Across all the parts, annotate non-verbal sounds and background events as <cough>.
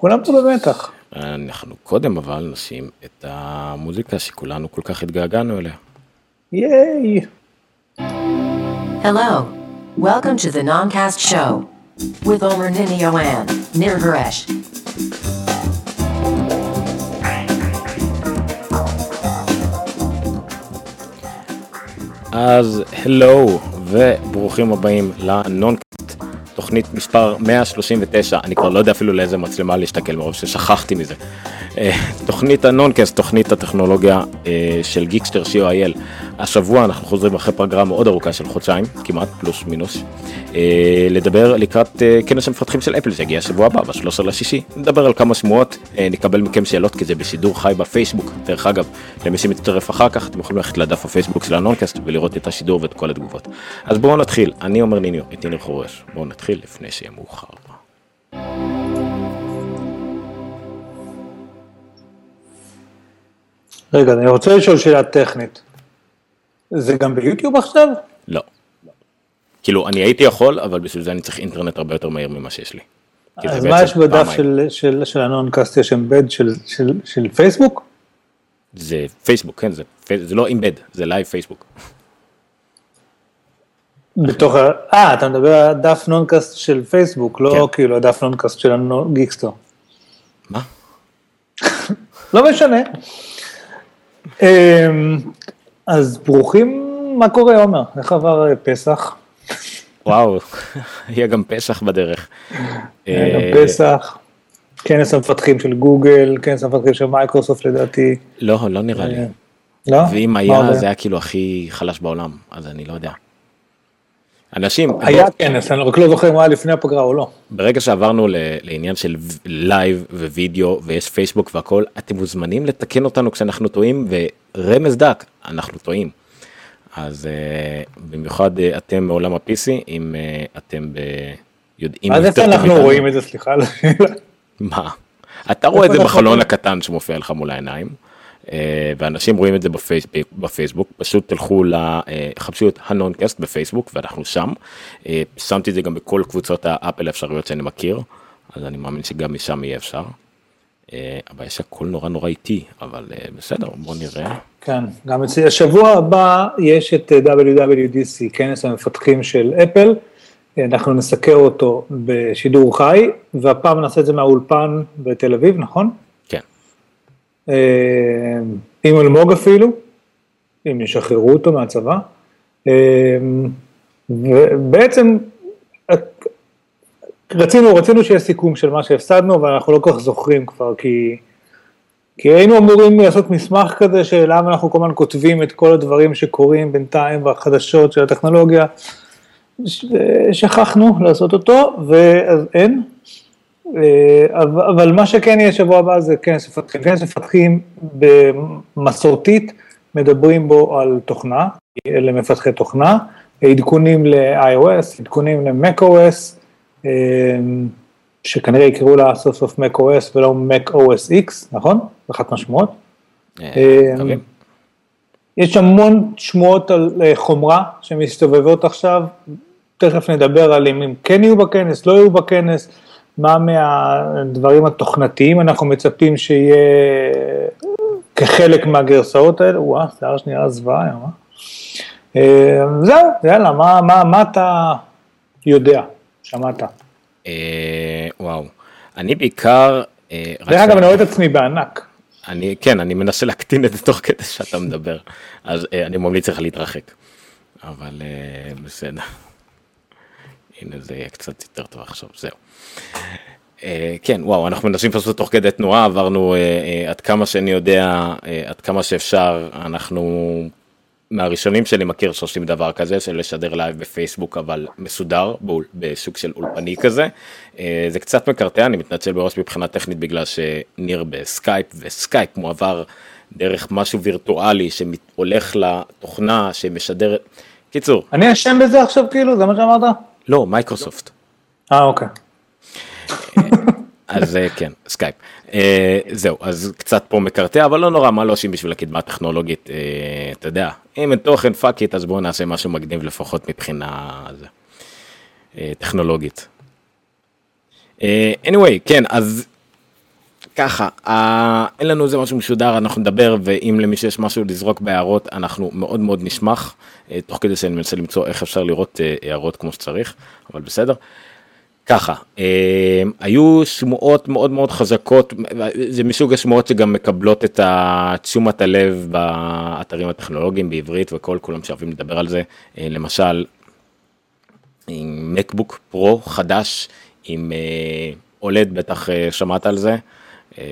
כולם פה במתח. אנחנו קודם אבל נשים את המוזיקה שכולנו כל כך התגעגענו אליה. ייי. Hello. Welcome to the Noncast Show with Omer Nini Yoan, Nir Haresh. אז הלו וברוכים הבאים לנונקאסט, תוכנית מספר 139, אני כבר לא יודע אפילו לאיזה מצלמה להסתכל מרוב ששכחתי מזה. אה, תוכנית הנונקאסט, תוכנית הטכנולוגיה אה, של גיקסטר co.il. השבוע אנחנו חוזרים אחרי פגרה מאוד ארוכה של חודשיים, כמעט פלוס מינוס, אה, לדבר לקראת כנס המפתחים של אפל שיגיע השבוע הבא, ב-13 לשישי. נדבר על כמה שמועות, נקבל מכם שאלות כי זה בשידור חי בפייסבוק. דרך אגב, למי שמצטרף אחר כך, אתם יכולים ללכת לדף הפייסבוק של הנונקאסט ולראות את השידור ואת כל התגובות. אז בואו נתחיל, אני אומר ניניו, איתי ניר חורש. בואו נתחיל לפני שיהיה מאוחר. רגע, אני רוצה לשאול שאלה טכנית. זה גם ביוטיוב עכשיו? לא. כאילו, אני הייתי יכול, אבל בשביל זה אני צריך אינטרנט הרבה יותר מהיר ממה שיש לי. אז מה יש בדף של, של, של הנונקאסט, יש אמבד של, של, של פייסבוק? זה פייסבוק, כן, זה, זה לא embed, זה לייב פייסבוק. בתוך ה... אה, אתה מדבר על דף נונקאסט של פייסבוק, לא כן. כאילו הדף נונקאסט של הגיקסטר. מה? לא משנה. אמ, אז ברוכים, מה קורה עומר? איך עבר אה, פסח? וואו, <laughs> יהיה גם פסח בדרך. יהיה גם אה, פסח, כנס המפתחים של גוגל, כנס המפתחים של מייקרוסופט לדעתי. לא, לא נראה לי. לא? ואם היה, זה היה כאילו הכי חלש בעולם, אז אני לא יודע. אנשים... היה בוא... כנס, אני רק לא זוכר אם הוא היה לפני הפגרה או לא. ברגע שעברנו לעניין של live video ויש פייסבוק והכל, אתם מוזמנים לתקן אותנו כשאנחנו טועים, ורמז דק, אנחנו טועים. אז אה, במיוחד אה, אתם מעולם ה-PC, אם אה, אתם ב... יודעים... אז איפה אנחנו רואים את זה, סליחה על השאלה? מה? אתה רואה את זה בחלון הקטן שמופיע לך מול העיניים. אה, ואנשים רואים את זה בפייסבוק, בפייסבוק פשוט תלכו לחפשו את הנונקאסט בפייסבוק ואנחנו שם. אה, שמתי את זה גם בכל קבוצות האפל האפשריות שאני מכיר, אז אני מאמין שגם משם יהיה אפשר. אה, אבל יש הכל נורא נורא איטי, אבל בסדר, בוא נראה. כן, גם אצלי השבוע הבא יש את WWDC, כנס המפתחים של אפל, אנחנו נסקר אותו בשידור חי, והפעם נעשה את זה מהאולפן בתל אביב, נכון? אה, עם אלמוג אפילו, אם ישחררו אותו מהצבא. אה, ובעצם רצינו, רצינו שיהיה סיכום של מה שהפסדנו, אבל אנחנו לא כל כך זוכרים כבר, כי, כי היינו אמורים לעשות מסמך כזה למה אנחנו כל הזמן כותבים את כל הדברים שקורים בינתיים בחדשות של הטכנולוגיה. שכחנו לעשות אותו, ואז אין, אבל מה שכן יהיה שבוע הבא זה כנס מפתחים. כנס מפתחים במסורתית מדברים בו על תוכנה, אלה מפתחי תוכנה, עדכונים ל-iOS, עדכונים ל-macOS, אה, שכנראה יקראו לה סוף סוף macOS ולא macOS X, נכון? אחת מהשמועות. אה, יש המון שמועות על חומרה שמסתובבות עכשיו, תכף נדבר על אם הם כן יהיו בכנס, לא יהיו בכנס. מה מהדברים התוכנתיים אנחנו מצפים שיהיה כחלק מהגרסאות האלה, וואה, שיער שנייה זוועה היום, אה? זהו, יאללה, מה, מה, מה אתה יודע, שמעת? אה, וואו, אני בעיקר... אה, דרך אגב, אני רואה את עצמי בענק. אני, כן, אני מנסה להקטין את זה תוך כדי שאתה מדבר, אז אני ממליץ לך להתרחק, אבל בסדר. הנה זה יהיה קצת יותר טוב עכשיו, זהו. אה, כן, וואו, אנחנו מנסים לעשות תוך כדי תנועה, עברנו אה, אה, עד כמה שאני יודע, עד כמה שאפשר, אנחנו מהראשונים שאני מכיר שעושים דבר כזה, של לשדר live בפייסבוק, אבל מסודר, בסוג של אולפני כזה. זה קצת מקרטע, אני מתנצל בראש מבחינה טכנית בגלל שניר בסקייפ, וסקייפ מועבר דרך משהו וירטואלי שהולך לתוכנה שמשדרת. קיצור. אני אשם בזה עכשיו כאילו, זה מה שאמרת? לא, מייקרוסופט. אה, אוקיי. אז אה, כן, סקייפ. אה, זהו, אז קצת פה מקרטע, אבל לא נורא, מה לא עושים בשביל הקדמה הטכנולוגית, אה, אתה יודע, אם אין תוכן fuck it, אז בואו נעשה משהו מגניב לפחות מבחינה טכנולוגית. anyway, כן, אז ככה, אה, אין לנו איזה משהו משודר, אנחנו נדבר, ואם למישהו יש משהו לזרוק בהערות, אנחנו מאוד מאוד נשמח, אה, תוך כדי שאני מנסה למצוא איך אפשר לראות אה, הערות כמו שצריך, אבל בסדר. ככה, אה, היו שמועות מאוד מאוד חזקות, זה מסוג השמועות שגם מקבלות את תשומת הלב באתרים הטכנולוגיים בעברית וכל כולם שאוהבים לדבר על זה, אה, למשל, עם מקבוק פרו חדש, עם אה, אולד, בטח אה, שמעת על זה. אה,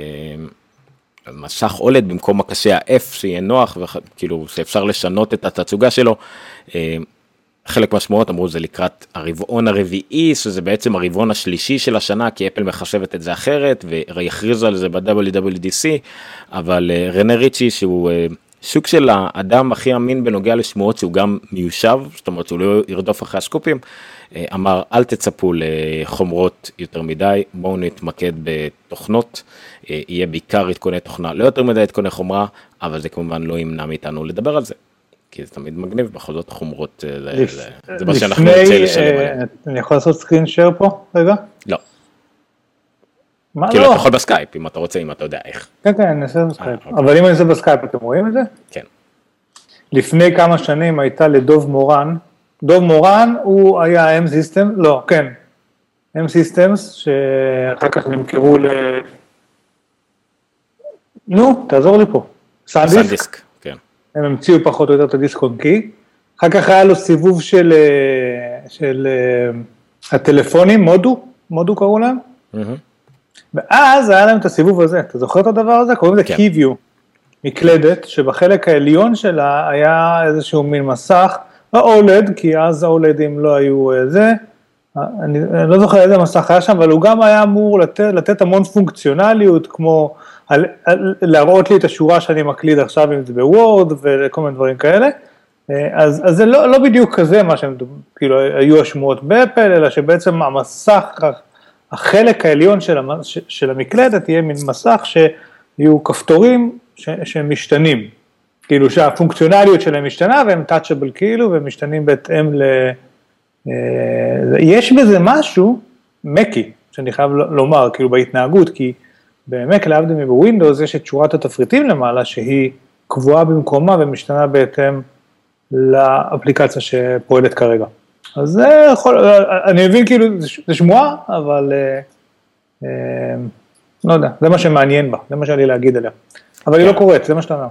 מסך אולד במקום הקשה ה-F שיהיה נוח וכאילו שאפשר לשנות את התצוגה שלו. אה, חלק מהשמועות אמרו זה לקראת הרבעון הרביעי שזה בעצם הרבעון השלישי של השנה כי אפל מחשבת את זה אחרת ויכריזו על זה ב-WWDC אבל אה, רנה ריצ'י שהוא אה, סוג של האדם הכי אמין בנוגע לשמועות שהוא גם מיושב זאת אומרת שהוא לא ירדוף אחרי הסקופים אה, אמר אל תצפו לחומרות יותר מדי בואו נתמקד בתוכנות יהיה בעיקר עדכוני תוכנה לא יותר מדי עדכוני חומרה אבל זה כמובן לא ימנע מאיתנו לדבר על זה. כי זה תמיד מגניב, בכל זאת חומרות, אה, זה, לפ... זה, זה מה שאנחנו נרצה לשלם עליהם. אני יכול לעשות screen share פה רגע? לא. מה כאילו לא? אתה יכול בסקייפ אם אתה רוצה, אם אתה יודע איך. כן, כן, אני אעשה בסקייפ. אוקיי. אבל אם אני אעשה בסקייפ, אתם רואים את זה? כן. לפני כמה שנים הייתה לדוב מורן, דוב מורן הוא היה M-System, לא, כן, M-Systems, שאחר כך נמכרו ל... נו, תעזור לי פה. סנדיסק, סנדיסק, כן. הם המציאו פחות או יותר את הדיסק און קי. אחר כך היה לו סיבוב של, אה, של אה, הטלפונים, מודו, מודו קראו להם, מהמם. ואז היה להם את הסיבוב הזה, אתה זוכר את הדבר הזה? קוראים לזה כן. קיוויו, מקלדת, שבחלק העליון שלה היה איזשהו מין מסך, לא אולד, כי אז האולדים לא היו אה, זה, אה, אני, אני לא זוכר איזה מסך היה שם, אבל הוא גם היה אמור לתת, לתת המון פונקציונליות, כמו על, על, להראות לי את השורה שאני מקליד עכשיו, אם זה בוורד וכל מיני דברים כאלה. אה, אז, אז זה לא, לא בדיוק כזה מה שהם, כאילו, היו השמועות באפל, אלא שבעצם המסך, החלק העליון של, המ, ש- של המקלדת יהיה מין מסך שיהיו כפתורים ש, שמשתנים, כאילו שהפונקציונליות שלהם משתנה והם טאצ'בל כאילו, והם משתנים בהתאם ל... אה, יש בזה משהו מקי, שאני חייב לומר, כאילו בהתנהגות, כי במק להבדיל מבווינדוס יש את שורת התפריטים למעלה שהיא קבועה במקומה ומשתנה בהתאם לאפליקציה שפועלת כרגע. אז זה יכול, אני מבין כאילו, זה שמועה, אבל אה, אה, לא יודע, זה מה שמעניין בה, זה מה שהיה לי להגיד עליה. אבל היא לא קורית, זה מה שאתה אומר.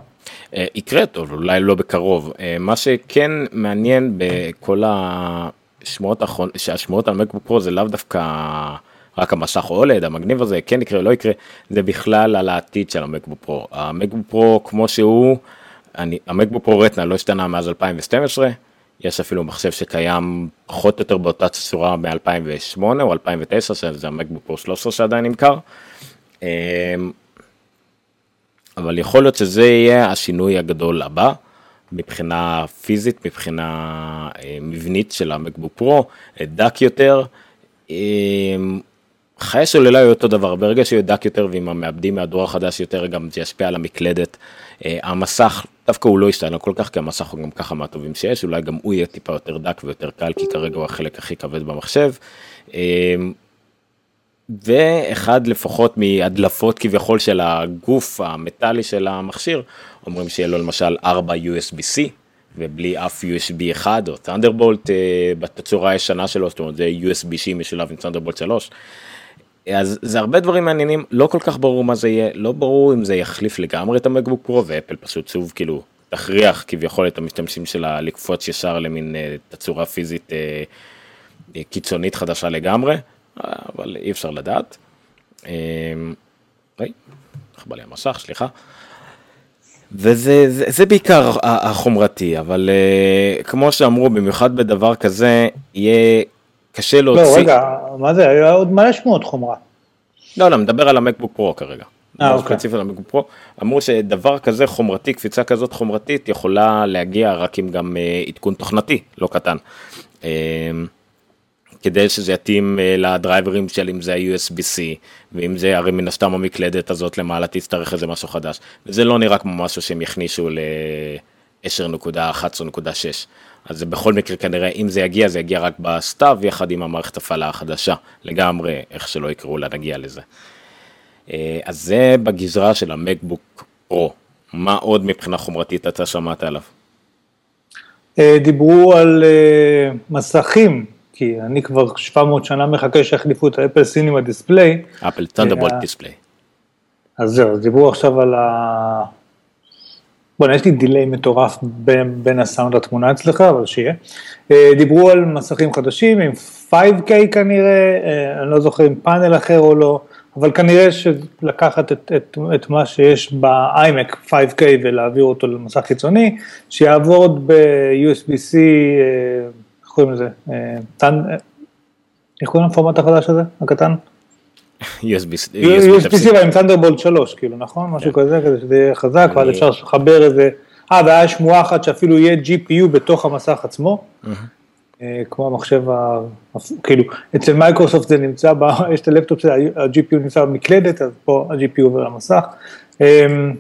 אה, יקרה טוב, אולי לא בקרוב. אה, מה שכן מעניין בכל השמועות האחרונות, שהשמועות על מקבוק פרו זה לאו דווקא רק המסך אולד, המגניב הזה, כן יקרה, לא יקרה, זה בכלל על העתיד של המקבוק פרו. המקבוק פרו כמו שהוא, אני, המקבוק פרו רטנה לא השתנה מאז 2012, יש אפילו מחשב שקיים פחות או יותר באותה צורה מ-2008 או 2009, שזה המקבוק פרו 13 שעדיין נמכר. אבל יכול להיות שזה יהיה השינוי הגדול הבא מבחינה פיזית, מבחינה אה, מבנית של המקבוק פרו, דק יותר. אה, חיי סוללה יהיו אותו דבר, ברגע שיהיה דק יותר ועם המעבדים מהדור החדש יותר גם זה ישפיע על המקלדת. אה, המסך, דווקא הוא לא ישתנה כל כך, כי המסך הוא גם ככה מהטובים שיש, אולי גם הוא יהיה טיפה יותר דק ויותר קל, כי כרגע הוא החלק הכי כבד במחשב. ואחד לפחות מהדלפות כביכול של הגוף המטאלי של המכשיר, אומרים שיהיה לו למשל 4 USB-C ובלי אף USB 1 או Thunderbolt אה, בתצורה הישנה שלו, זאת אומרת זה USB-C משולב עם Thunderbolt 3. אז זה הרבה דברים מעניינים, לא כל כך ברור מה זה יהיה, לא ברור אם זה יחליף לגמרי את המקבוק פרו ואפל פשוט שוב כאילו תכריח כביכול את המשתמשים שלה לקפוץ ישר למין אה, תצורה פיזית אה, קיצונית חדשה לגמרי, אבל אי אפשר לדעת. היי, איך בא לי המסך, סליחה. וזה זה, זה בעיקר החומרתי, אבל אה, כמו שאמרו, במיוחד בדבר כזה, יהיה קשה להוציא... לא, רגע, מה זה, היה עוד מלא שמועות חומרה. לא, לא, מדבר על המקבוק פרו כרגע. אה, לא אוקיי. ספציפית על המקבוק פרו. אמרו שדבר כזה חומרתי, קפיצה כזאת חומרתית, יכולה להגיע רק עם גם אה, עדכון תוכנתי, לא קטן. אה, כדי שזה יתאים אה, לדרייברים של אם זה ה-USB-C, ואם זה הרי מן הסתם המקלדת הזאת למעלה תצטרך איזה משהו חדש. וזה לא נראה כמו משהו שהם יכניסו ל-10.11.6. אז זה בכל מקרה כנראה אם זה יגיע זה יגיע רק בסתיו יחד עם המערכת הפעלה החדשה לגמרי איך שלא יקראו לה נגיע לזה. אה, אז זה בגזרה של המקבוק פרו. מה עוד מבחינה חומרתית אתה שמעת עליו? אה, דיברו על מסכים, כי אני כבר 700 שנה מחכה שיחליפו את האפל סינימה דיספליי. אפל טנדרבולט דיספליי. אז זהו, אז דיברו עכשיו על ה... בוא'נה, יש לי delay מטורף בין, בין הסאונד לתמונה אצלך, אבל שיהיה. אה, דיברו על מסכים חדשים עם 5K כנראה, אה, אני לא זוכר אם פאנל אחר או לא, אבל כנראה שלקחת את, את, את מה שיש ב-iMac 5K ולהעביר אותו למסך חיצוני, שיעבוד ב-USB-C, אה, קוראים לזה? איך קוראים לפורמט החדש הזה, הקטן? USB-C. USB-C אבל עם תנדרבולט 3, כאילו, נכון? משהו כן. כזה, כדי שזה יהיה חזק, ואז אפשר לחבר איזה... אה, והיה שמועה אחת שאפילו יהיה GPU בתוך המסך עצמו, אה, כמו המחשב, ה... כאילו, אצל מייקרוסופט זה נמצא. <laughs> יש את הלפטופ, ה-GPU נמצא במקלדת, אז פה ה-GPU עובר למסך. אמ,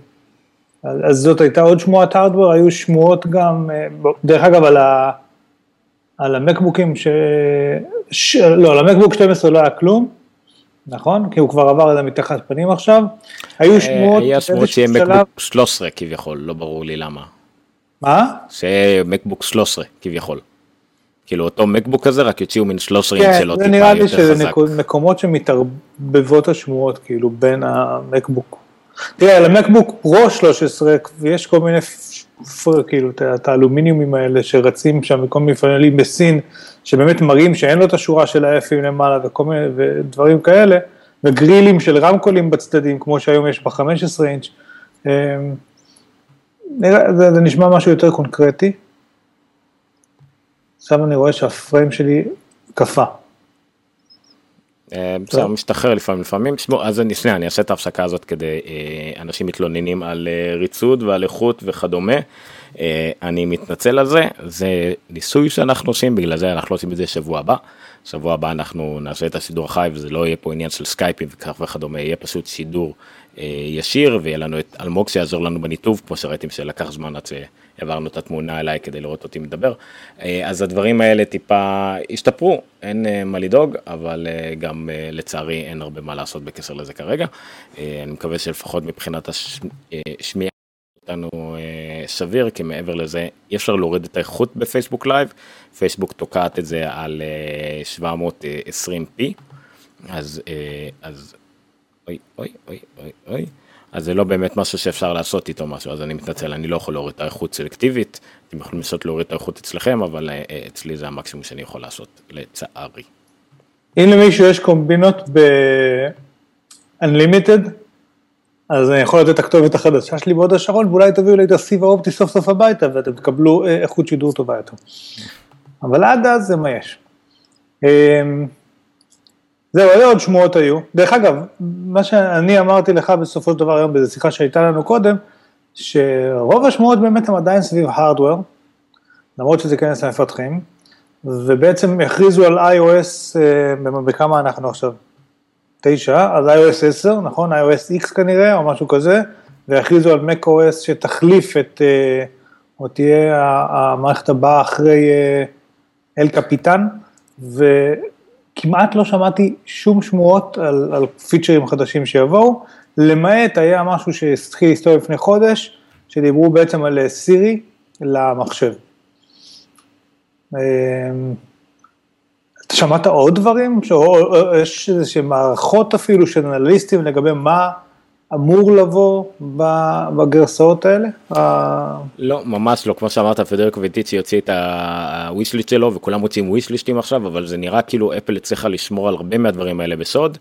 אז זאת הייתה עוד שמועת hardware, היו שמועות גם, אה, דרך אגב, על ה... על המקבוקים ש... ש... לא, על המקבוק 12 לא היה כלום, נכון? כי הוא כבר עבר את המתיחת פנים עכשיו. היו שמועות, היה שמועות שיהיה מקבוק 13 כביכול, לא ברור לי למה. מה? שיהיה מקבוק 13 כביכול. כאילו אותו מקבוק הזה רק יוציאו מין 13 אינץ' כן, שלו זה טיפה נראה לי יותר שזה חזק. נקוד- מקומות שמתערבבות השמועות, כאילו, בין המקבוק. תראה, על המקבוק פרו 13, יש כל מיני, כאילו, את האלומיניומים האלה שרצים שם בכל מיני מפעלים בסין, שבאמת מראים שאין לו את השורה של האפים למעלה וכל מיני, ודברים כאלה, וגרילים של רמקולים בצדדים, כמו שהיום יש ב-15 אינץ'. אמ, זה, זה נשמע משהו יותר קונקרטי. עכשיו אני רואה שהפריים שלי קפא. אה, בסדר, משתחרר לפעמים, לפעמים, שמעו, אז אני, שנייה, אני אעשה את ההפסקה הזאת כדי, אה, אנשים מתלוננים על אה, ריצוד ועל איכות וכדומה, אני מתנצל על זה, זה ניסוי שאנחנו עושים, בגלל זה אנחנו לא עושים את זה שבוע הבא, שבוע הבא אנחנו נעשה את השידור החי וזה לא יהיה פה עניין של סקייפים וכך וכדומה, יהיה פשוט שידור ישיר ויהיה לנו את אלמוג שיעזור לנו בניתוב, כמו שראיתם שלקח זמן עד שהעברנו את התמונה אליי כדי לראות אותי מדבר, אה, אז הדברים האלה טיפה השתפרו, אין אה, מה לדאוג, אבל אה, גם לצערי אין הרבה מה לעשות בקשר לזה כרגע. אני מקווה שלפחות מבחינת השמיעה אה, סביר, כי מעבר לזה אי אפשר להוריד את האיכות בפייסבוק לייב, פייסבוק תוקעת את זה על אה, 720p, אז, אז אוי אוי אוי אוי אוי, אז זה לא באמת משהו שאפשר לעשות איתו משהו, אז אני מתנצל, אני לא יכול להוריד את האיכות סלקטיבית, אתם יכולים לנסות להוריד את האיכות אצלכם, אבל אה, אה, אצלי זה המקסימום שאני יכול לעשות, לצערי. אם למישהו יש קומבינות ב-Unlimited, אז אני יכול לתת את הכתובת החדשה שלי בהוד השרון, ואולי תביאו לי את הסיב האופטי סוף סוף הביתה, ואתם תקבלו אה, איכות שידור טובה יותר. אבל עד אז זה מה יש. זהו, אלה עוד שמועות היו. דרך אגב, מה שאני אמרתי לך בסופו של דבר היום באיזו שיחה שהייתה לנו קודם, שרוב השמועות באמת הם עדיין סביב הארדוור, למרות שזה כנס למפתחים, ובעצם הכריזו על iOS, אה, בכמה אנחנו עכשיו? תשע, אז iOS 10, נכון? iOS X כנראה, או משהו כזה, והכריזו על macOS שתחליף את, אה, או תהיה המערכת הבאה אחרי אה, אל קפיטן, וכמעט לא שמעתי שום שמועות על, על פיצ'רים חדשים שיבואו, למעט היה משהו שהתחיל להסתובב לפני חודש, שדיברו בעצם על אה, סירי למחשב. אמ, אתה שמעת עוד דברים? יש איזה מערכות אפילו של אנליסטים לגבי מה אמור לבוא בגרסאות האלה? לא, ממש לא, כמו שאמרת, פדריקו ויטיצי הוציא את הווישליסט שלו וכולם מוציאים ווישליסטים עכשיו, אבל זה נראה כאילו אפל הצליחה לשמור על הרבה מהדברים האלה בסוד.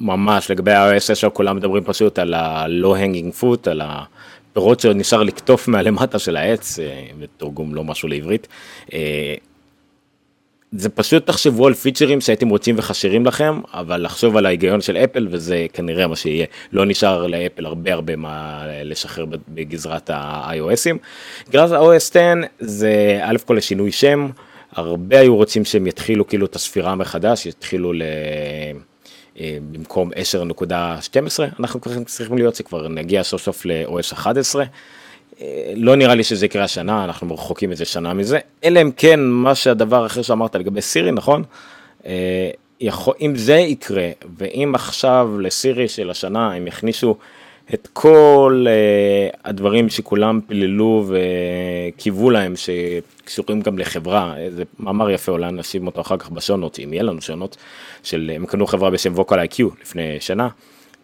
ממש לגבי ה-iOS 10 כולם מדברים פשוט על ה-low hanging foot, על הפירות שעוד נשאר לקטוף מהלמטה של העץ, בתרגום לא משהו לעברית. זה פשוט תחשבו על פיצ'רים שהייתם רוצים וחשרים לכם, אבל לחשוב על ההיגיון של אפל וזה כנראה מה שיהיה. לא נשאר לאפל הרבה הרבה מה לשחרר בגזרת ה-iOSים. גזרת ה-OS 10 זה א' כל לשינוי שם, הרבה היו רוצים שהם יתחילו כאילו את הספירה מחדש, יתחילו ל... במקום 10.12 אנחנו צריכים להיות שכבר נגיע סוף סוף ל-OS 11. לא נראה לי שזה יקרה השנה, אנחנו רחוקים איזה שנה מזה, אלא אם כן מה שהדבר אחר שאמרת לגבי סירי, נכון? יכול, אם זה יקרה, ואם עכשיו לסירי של השנה הם יכניסו את כל uh, הדברים שכולם פיללו וקיוו להם שקשורים גם לחברה, זה מאמר יפה, אולי נשים אותו אחר כך בשונות, אם יהיה לנו שונות, של הם קנו חברה בשם ווקל איי-קיו לפני שנה,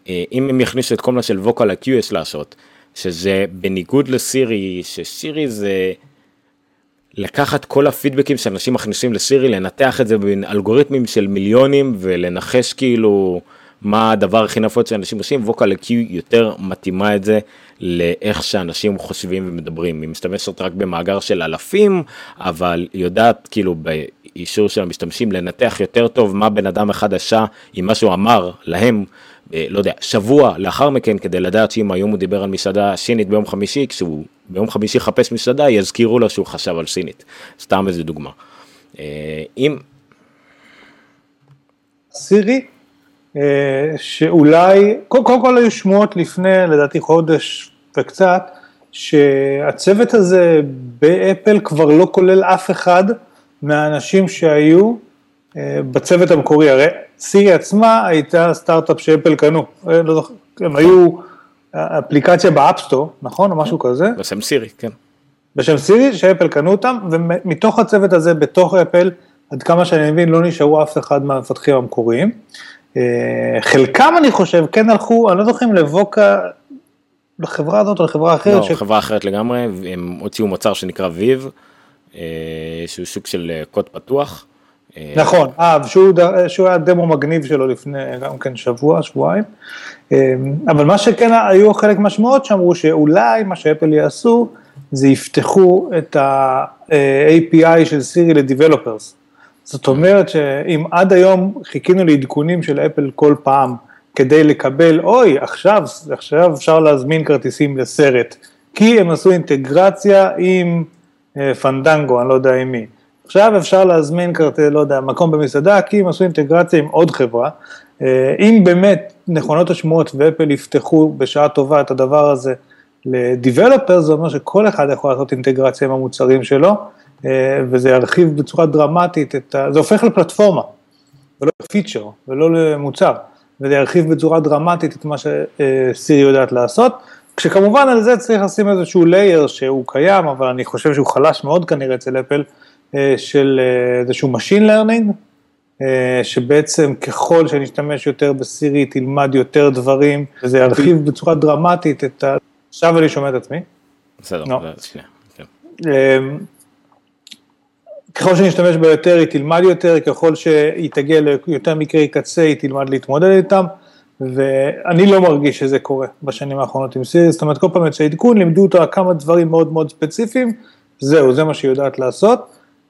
uh, אם הם יכניסו את כל מה של ווקל איי-קיו יש לעשות, שזה בניגוד לסירי, שסירי זה לקחת כל הפידבקים שאנשים מכניסים לסירי, לנתח את זה בין אלגוריתמים של מיליונים ולנחש כאילו מה הדבר הכי נפוץ שאנשים עושים, ווקל קיו יותר מתאימה את זה לאיך שאנשים חושבים ומדברים. היא משתמשת רק במאגר של אלפים, אבל יודעת כאילו באישור של המשתמשים לנתח יותר טוב מה בן אדם אחד עשה עם מה שהוא אמר להם. אה, לא יודע, שבוע לאחר מכן כדי לדעת שאם היום הוא דיבר על מסעדה סינית ביום חמישי, כשהוא ביום חמישי יחפש מסעדה, יזכירו לו שהוא חשב על סינית. סתם איזה דוגמה. אה, אם... סירי, אה, שאולי, קודם כל, כל היו שמועות לפני, לדעתי חודש וקצת, שהצוות הזה באפל כבר לא כולל אף אחד מהאנשים שהיו בצוות המקורי, הרי סירי עצמה הייתה סטארט-אפ שאפל קנו, אה, לא זוכר, הם היו אפליקציה ב App Store, נכון, או משהו כזה? בשם סירי, כן. בשם סירי, שאפל קנו אותם, ומתוך הצוות הזה, בתוך אפל, עד כמה שאני מבין, לא נשארו אף אחד מהמפתחים המקוריים. אה, חלקם, אני חושב, כן הלכו, אני לא זוכר אם לבוקה, לחברה הזאת או לחברה אחרת. לא, ש... חברה אחרת לגמרי, הם הוציאו מוצר שנקרא ויב, אה, שהוא שוק של קוד פתוח. אה, נכון, אה, שהוא, שהוא היה דמו מגניב שלו לפני גם כן שבוע, שבועיים, אה, אבל מה שכן היו חלק מהשמועות שאמרו שאולי מה שאפל יעשו זה יפתחו את ה-API של סירי לדיבלופרס. זאת אומרת שאם עד היום חיכינו לעדכונים של אפל כל פעם כדי לקבל, אוי, עכשיו, עכשיו אפשר להזמין כרטיסים לסרט, כי הם עשו אינטגרציה עם אה, פנדנגו, אני לא יודע עם מי. עכשיו אפשר להזמין כרטיס, לא יודע, מקום במסעדה, כי הם עשו אינטגרציה עם עוד חברה. אה, אם באמת נכונות השמועות ואפל יפתחו בשעה טובה את הדבר הזה לדיבלופר, זה אומר שכל אחד יכול לעשות אינטגרציה עם המוצרים שלו, אה, וזה ירחיב בצורה דרמטית את ה... זה הופך לפלטפורמה, ולא לפיצ'ר, ולא למוצר, וזה ירחיב בצורה דרמטית את מה שסירי יודעת לעשות. כשכמובן על זה צריך לשים איזשהו לייר שהוא קיים, אבל אני חושב שהוא חלש מאוד כנראה אצל אפל, אה, של אה, איזשהו Machine Learning, אה, שבעצם ככל שנשתמש יותר בסירי תלמד יותר דברים, וזה ירחיב בצורה דרמטית את ה... עכשיו אני שומע את עצמי. בסדר, no. שנייה. כן. ככל שנשתמש בה יותר היא תלמד יותר, ככל שהיא תגיע ליותר מקרי קצה היא תלמד להתמודד איתם, ואני לא מרגיש שזה קורה בשנים האחרונות עם סירי, זאת אומרת כל פעם יוצא עדכון, לימדו אותה כמה דברים מאוד מאוד ספציפיים, זהו, זה מה שהיא יודעת לעשות.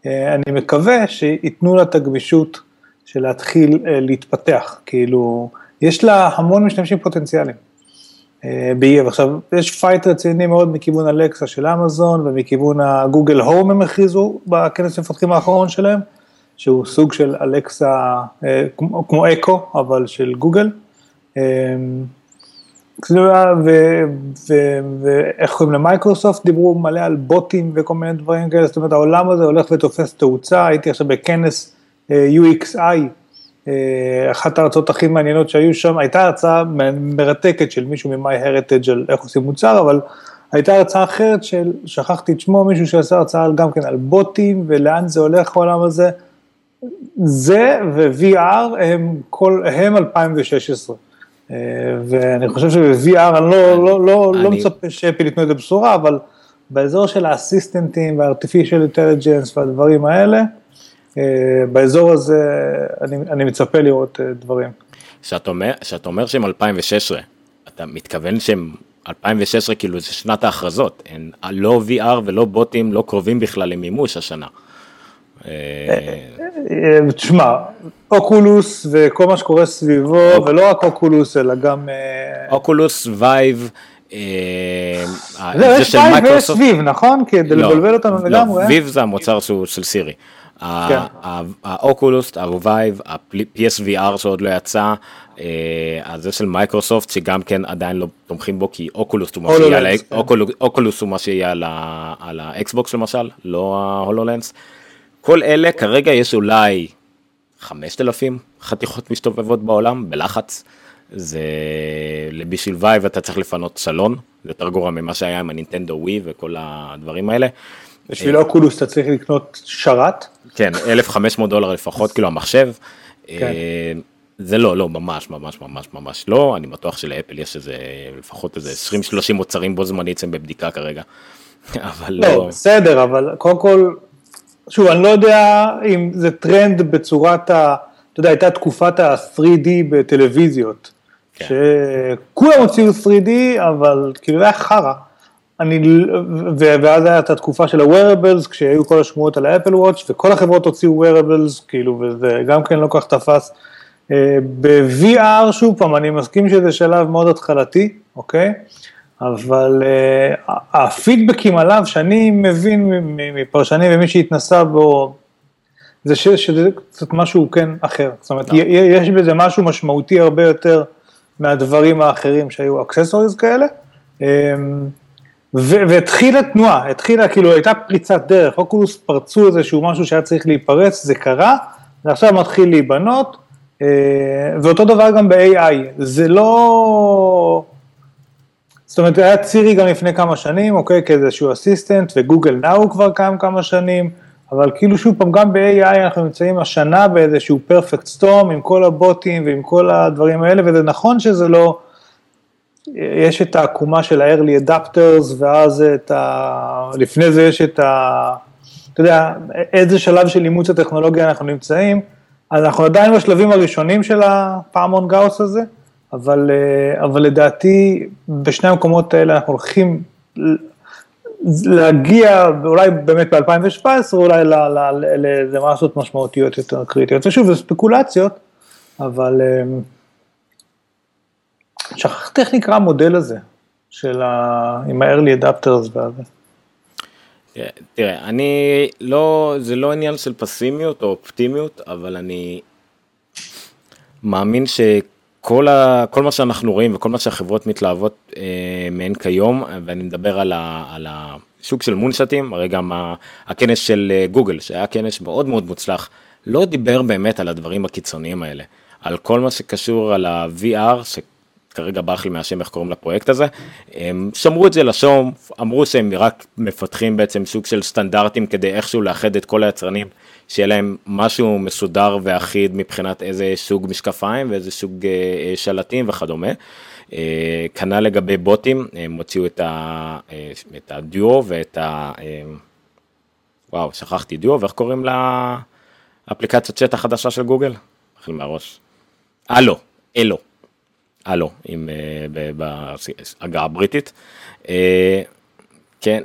אה, אני מקווה שייתנו לה את הגמישות של להתחיל אה, להתפתח, כאילו, יש לה המון משתמשים פוטנציאליים. אה, ב Viv. עכשיו, יש fight רציני מאוד מכיוון אלקסה של אמזון ומכיוון הגוגל הום הם הכריזו בכנס המפתחים האחרון שלהם, שהוא סוג של אלקסה, כמו אקו, אבל של גוגל. ואיך קוראים למייקרוסופט, דיברו מלא על בוטים וכל מיני דברים כאלה, זאת אומרת העולם הזה הולך ותופס תאוצה, הייתי עכשיו בכנס אה, UXI, אה, אחת ההרצאות הכי מעניינות שהיו שם, הייתה הרצאה מרתקת של מישהו מ-MyHeritage על איך עושים מוצר, אבל הייתה הרצאה אחרת של, שכחתי את שמו, מישהו שעשה הרצאה גם כן על בוטים ולאן זה הולך העולם הזה, זה ו-VR הם, הם 2016. אה, ואני חושב שב-VR אני לא, לא, לא, לא מצפה שאפל ייתנו את זה בשורה, אבל באזור של האסיסטנטים וה-artificial intelligence והדברים האלה, אה, באזור הזה אני, אני מצפה לראות אה, דברים. כשאתה אומר, אומר שהם 2016, אתה מתכוון שהם 2016 כאילו זה שנת ההכרזות, אין לא VR ולא בוטים לא קרובים בכלל למימוש השנה. תשמע, אוקולוס וכל מה שקורה סביבו, ולא רק אוקולוס, אלא גם... אה, אוקולוס, וייב, אה, יש וייב ויש את Viv, נכון? כדי לא, לבלבל אותנו לא, לגמרי. Viv זה המוצר של סירי. כן. האוקולוס, הווייב, ה-PSVR שעוד לא יצא, אה, הזה של מייקרוסופט שגם כן עדיין לא תומכים בו כי אוקולוס הוא מה שיהיה על האקסבוקס למשל, לא ההולולנס. כל אלה כרגע יש אולי 5,000 חתיכות מסתובבות בעולם בלחץ. זה בשביל וייב אתה צריך לפנות סלון, זה יותר גרוע ממה שהיה עם הנינטנדו ווי וכל הדברים האלה. בשביל אוקולוס אתה צריך לקנות שרת? כן, 1,500 דולר לפחות, כאילו המחשב. כן. אה, זה לא, לא, ממש, ממש, ממש, ממש לא, אני בטוח שלאפל יש איזה, לפחות איזה 20-30 מוצרים בו זמנית הם בבדיקה כרגע. <laughs> אבל לא. לא, בסדר, אבל קודם כל, שוב, אני לא יודע אם זה טרנד בצורת ה... אתה יודע, הייתה תקופת ה-3D בטלוויזיות, כן. שכולם הוציאו 3D, אבל כאילו זה היה חרא. אני, ואז הייתה התקופה של ה-wearables, כשהיו כל השמועות על האפל וואץ', וכל החברות הוציאו wearables, כאילו, וזה גם כן לא כל כך תפס. אה, ב-VR, שוב פעם, אני מסכים שזה שלב מאוד התחלתי, אוקיי? אבל uh, הפידבקים עליו, שאני מבין מפרשנים ומי שהתנסה בו, זה ש, שזה קצת משהו כן אחר. זאת אומרת, no. לא. יש בזה משהו משמעותי הרבה יותר מהדברים האחרים שהיו אקססוריז כאלה. Um, והתחילה תנועה, התחילה, כאילו הייתה פריצת דרך, אוקולוס פרצו איזשהו משהו שהיה צריך להיפרץ, זה קרה, ועכשיו מתחיל להיבנות, אה, ואותו דבר גם ב-AI, זה לא... זאת אומרת, היה צירי גם לפני כמה שנים, אוקיי, כאיזשהו אסיסטנט, וגוגל נאו כבר קיים כמה שנים, אבל כאילו שוב פעם, גם ב-AI אנחנו נמצאים השנה באיזשהו פרפקט סטורם, עם כל הבוטים ועם כל הדברים האלה, וזה נכון שזה לא... יש את העקומה של ה-early adapters, ואז את ה... לפני זה יש את ה... אתה יודע, איזה שלב של אימוץ הטכנולוגיה אנחנו נמצאים, אז אנחנו עדיין בשלבים הראשונים של הפעמון גאוס הזה, אבל, אה, אבל לדעתי בשני המקומות האלה אנחנו הולכים להגיע, אולי באמת ב-2017, אולי למסות משמעותיות יותר קריטיות. ושוב, זה ספקולציות, אבל אה, שכחתי איך נקרא המודל הזה, של ה... עם ה-early adapters והזה. תראה, אני לא, זה לא עניין של פסימיות או אופטימיות, אבל אני מאמין שכל ה, כל מה שאנחנו רואים וכל מה שהחברות מתלהבות אה, מהן כיום, ואני מדבר על, ה, על השוק של מונשטים, הרי גם הכנס של אה, גוגל, שהיה כנס מאוד מאוד מוצלח, לא דיבר באמת על הדברים הקיצוניים האלה, על כל מה שקשור על ה-VR, כרגע ברח לי מהשם איך קוראים לפרויקט הזה, הם שמרו את זה לשום, אמרו שהם רק מפתחים בעצם סוג של סטנדרטים כדי איכשהו לאחד את כל היצרנים, שיהיה להם משהו מסודר ואחיד מבחינת איזה סוג משקפיים ואיזה סוג אה, שלטים וכדומה. אה, כנ"ל לגבי בוטים, הם הוציאו את, ה, אה, את הדיו ואת ה... וואו, שכחתי דיו, ואיך קוראים לאפליקציית צ'אט החדשה של גוגל? מתחיל מהראש. אלו, אלו. הלו, עם, אה, בהגה הבריטית. אה, כן,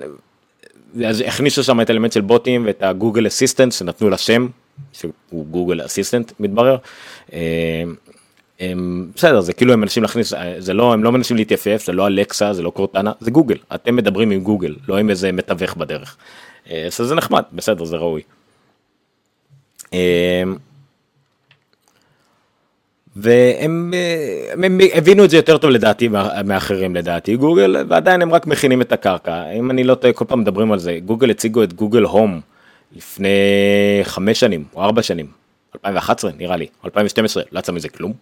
אז הכניסו שם את האלמנט של בוטים ואת הגוגל אסיסטנט שנתנו לה שם, שהוא גוגל אסיסטנט מתברר. אה, הם, בסדר זה כאילו הם מנסים להכניס זה לא הם לא מנסים להתייפף זה לא אלקסה זה לא קורטנה זה גוגל אתם מדברים עם גוגל לא עם איזה מתווך בדרך. אז זה נחמד בסדר זה ראוי. והם הם, הם הבינו את זה יותר טוב לדעתי מאחרים לדעתי. גוגל ועדיין הם רק מכינים את הקרקע. אם אני לא טועה כל פעם מדברים על זה. גוגל הציגו את גוגל הום לפני חמש שנים או ארבע שנים. 2011 נראה לי. 2012 לא יצא מזה כלום.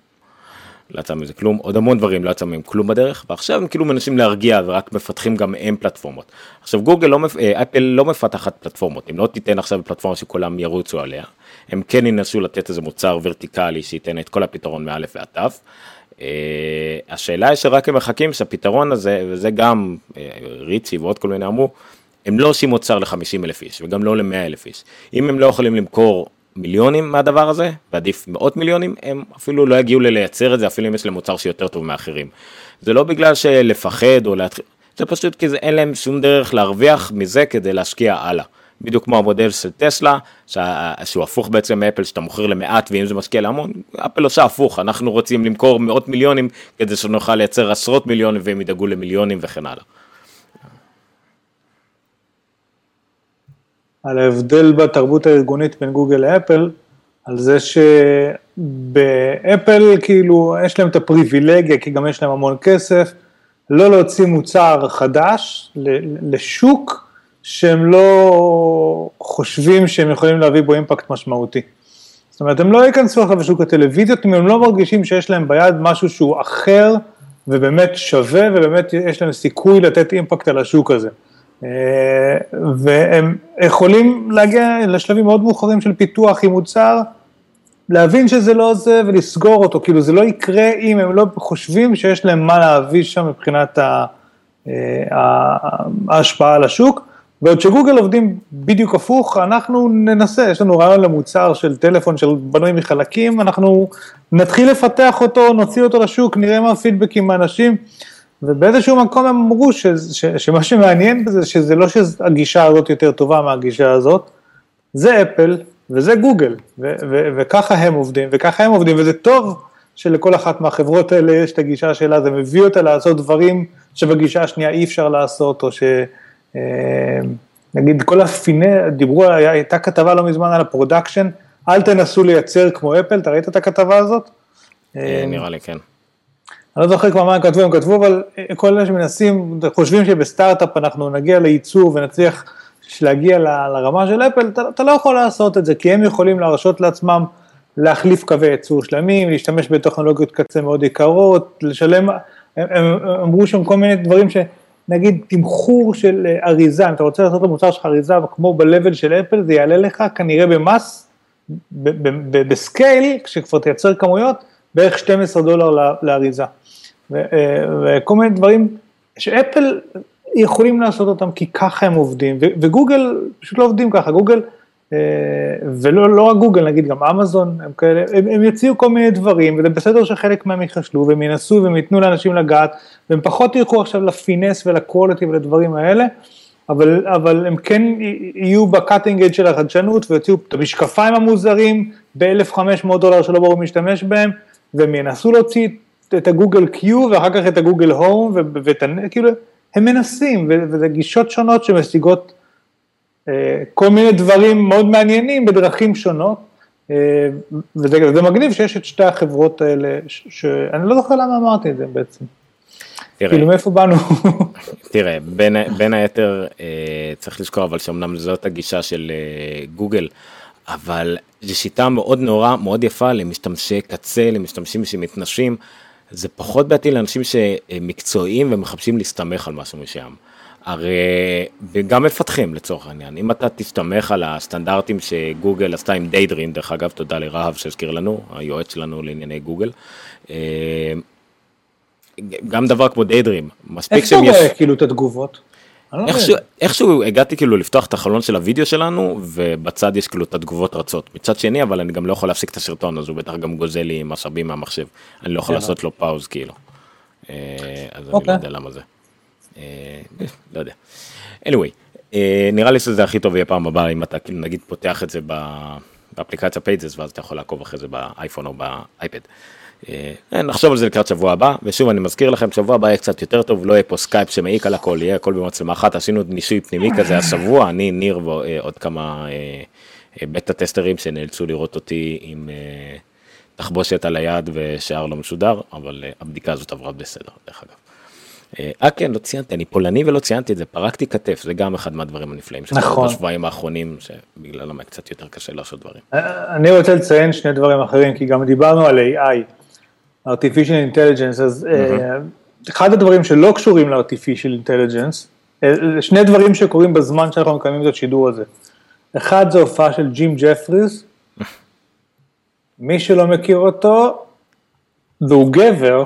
לא יצא מזה כלום. עוד המון דברים לא יצא מהם כלום בדרך. ועכשיו הם כאילו מנסים להרגיע ורק מפתחים גם הם פלטפורמות. עכשיו גוגל לא אה, אפל לא מפתחת פלטפורמות. אם לא תיתן עכשיו פלטפורמה שכולם ירוצו עליה הם כן ינסו לתת איזה מוצר ורטיקלי שייתן את כל הפתרון מאלף ועד תו. Uh, השאלה היא שרק הם מחכים שהפתרון הזה וזה גם uh, ריצי ועוד כל מיני אמרו הם לא עושים מוצר ל-50 אלף איש וגם לא ל-100 אלף איש אם הם לא יכולים למכור מיליונים מהדבר הזה ועדיף מאות מיליונים הם אפילו לא יגיעו ללייצר את זה אפילו אם יש להם מוצר שיותר טוב מאחרים. זה לא בגלל שלפחד או להתחיל זה פשוט כי זה אין להם שום דרך להרוויח מזה כדי להשקיע הלאה. בדיוק כמו המודל של טסלה, שהוא הפוך בעצם מאפל, שאתה מוכר למעט ואם זה משקיע להמון, אפל עושה הפוך, אנחנו רוצים למכור מאות מיליונים כדי שנוכל לייצר עשרות מיליונים והם ידאגו למיליונים וכן הלאה. על ההבדל בתרבות הארגונית בין גוגל לאפל, על זה שבאפל כאילו יש להם את הפריבילגיה, כי גם יש להם המון כסף, לא להוציא מוצר חדש לשוק שהם לא חושבים שהם יכולים להביא בו אימפקט משמעותי. זאת אומרת, הם לא ייכנסו עכשיו לשוק הטלוויזיות אם הם לא מרגישים שיש להם ביד משהו שהוא אחר ובאמת שווה ובאמת יש להם סיכוי לתת אימפקט על השוק הזה. אה, והם יכולים להגיע לשלבים מאוד מאוחרים של פיתוח עם מוצר, להבין שזה לא זה ולסגור אותו, כאילו זה לא יקרה אם הם לא חושבים שיש להם מה להביא שם מבחינת ההשפעה על השוק. בעוד שגוגל עובדים בדיוק הפוך, אנחנו ננסה, יש לנו רעיון למוצר של טלפון של בנוי מחלקים, אנחנו נתחיל לפתח אותו, נוציא אותו לשוק, נראה מה הפידבקים מהאנשים, ובאיזשהו מקום הם אמרו ש, ש, שמה שמעניין בזה, שזה לא שהגישה הזאת יותר טובה מהגישה הזאת, זה אפל וזה גוגל, ו, ו, וככה הם עובדים, וככה הם עובדים, וזה טוב שלכל אחת מהחברות האלה יש את הגישה שלה, זה מביא אותה לעשות דברים שבגישה השנייה אי אפשר לעשות, או ש... אה, נגיד כל הפינה, דיברו, הייתה כתבה לא מזמן על ה production, אל תנסו לייצר כמו אפל, אתה ראית את הכתבה הזאת? אה, נראה לי כן. אני לא זוכר כבר מה הם כתבו, הם כתבו אבל כל אלה שמנסים, חושבים שבסטארט-אפ אנחנו נגיע לייצור ונצליח להגיע לרמה של אפל, אתה, אתה לא יכול לעשות את זה, כי הם יכולים להרשות לעצמם להחליף קווי ייצור שלמים, להשתמש בטכנולוגיות קצה מאוד יקרות, לשלם, הם, הם אמרו שם כל מיני דברים ש... נגיד תמחור של אה, אריזה, אם אתה רוצה לעשות למוצר שלך אריזה כמו ב-level של אפל, זה יעלה לך כנראה במאס, ב scale, כשכבר תייצר כמויות, בערך 12 דולר לאריזה. אה, וכל מיני דברים שאפל יכולים לעשות אותם כי ככה הם עובדים, וגוגל פשוט לא עובדים ככה, גוגל ולא לא רק גוגל, נגיד גם אמזון, הם כאלה, הם, הם יציעו כל מיני דברים, וזה בסדר שחלק מהם ייכשלו, והם ינסו והם ייתנו לאנשים לגעת, והם פחות ילכו עכשיו לפינס ולקוולטי ולדברים האלה, אבל, אבל הם כן יהיו בקאטינג אד של החדשנות, ויוציאו את המשקפיים המוזרים ב-1500 דולר שלא ברור משתמש בהם, והם ינסו להוציא את הגוגל קיו ואחר כך את הגוגל הום, וכאילו, הם מנסים, וזה גישות שונות שמשיגות אה, כל מיני דברים מאוד מעניינים בדרכים שונות, אה, וזה, וזה מגניב שיש את שתי החברות האלה, שאני לא זוכר למה אמרתי את זה בעצם. תראה, כאילו מאיפה באנו? <laughs> תראה, בין, בין היתר אה, צריך לזכור אבל שאומנם זאת הגישה של גוגל, אבל זו שיטה מאוד נורא, מאוד יפה למשתמשי קצה, למשתמשים שמתנשים, זה פחות בעייתי לאנשים שמקצועיים ומחפשים להסתמך על משהו מסוים. הרי, וגם מפתחים לצורך העניין, אם אתה תסתמך על הסטנדרטים שגוגל עשתה עם דיידרין, דרך אגב, תודה לרהב שהזכיר לנו, היועץ שלנו לענייני גוגל. אה, גם דבר כמו דיידרים, מספיק שהם... איך אתה רואה כאילו את התגובות? לא איכשהו, איכשהו הגעתי כאילו לפתוח את החלון של הוידאו שלנו ובצד יש כאילו את התגובות רצות מצד שני אבל אני גם לא יכול להפסיק את הסרטון אז הוא בטח גם גוזל לי משאבים מהמחשב אני לא יכול לעשות לו פאוז כאילו. אה, אז אני לא אוקיי. יודע למה זה. אה, לא יודע. anyway, אה, נראה לי שזה הכי טוב יהיה פעם הבאה אם אתה כאילו נגיד פותח את זה באפליקציה Pages ואז אתה יכול לעקוב אחרי זה באייפון או באייפד. אה, נחשוב על זה לקראת שבוע הבא ושוב אני מזכיר לכם שבוע הבא יהיה קצת יותר טוב לא יהיה פה סקייפ שמעיק על הכל יהיה הכל במצלמה אחת עשינו ניסוי פנימי כזה השבוע אני ניר ועוד כמה בטא טסטרים שנאלצו לראות אותי עם תחבושת על היד ושער לא משודר אבל הבדיקה הזאת עברה בסדר דרך אגב. אה כן לא ציינתי אני פולני ולא ציינתי את זה פרקתי כתף זה גם אחד מהדברים הנפלאים נכון בשבועיים האחרונים שבגללם קצת יותר קשה לעשות דברים. אה, אני רוצה לציין שני דברים אחרים כי גם דיברנו על AI, artificial intelligence אז mm-hmm. אחד הדברים שלא קשורים ל-artificial intelligence אה, שני דברים שקורים בזמן שאנחנו מקיימים את השידור הזה. אחד זה הופעה של ג'ים ג'פריז, <laughs> מי שלא מכיר אותו, והוא גבר,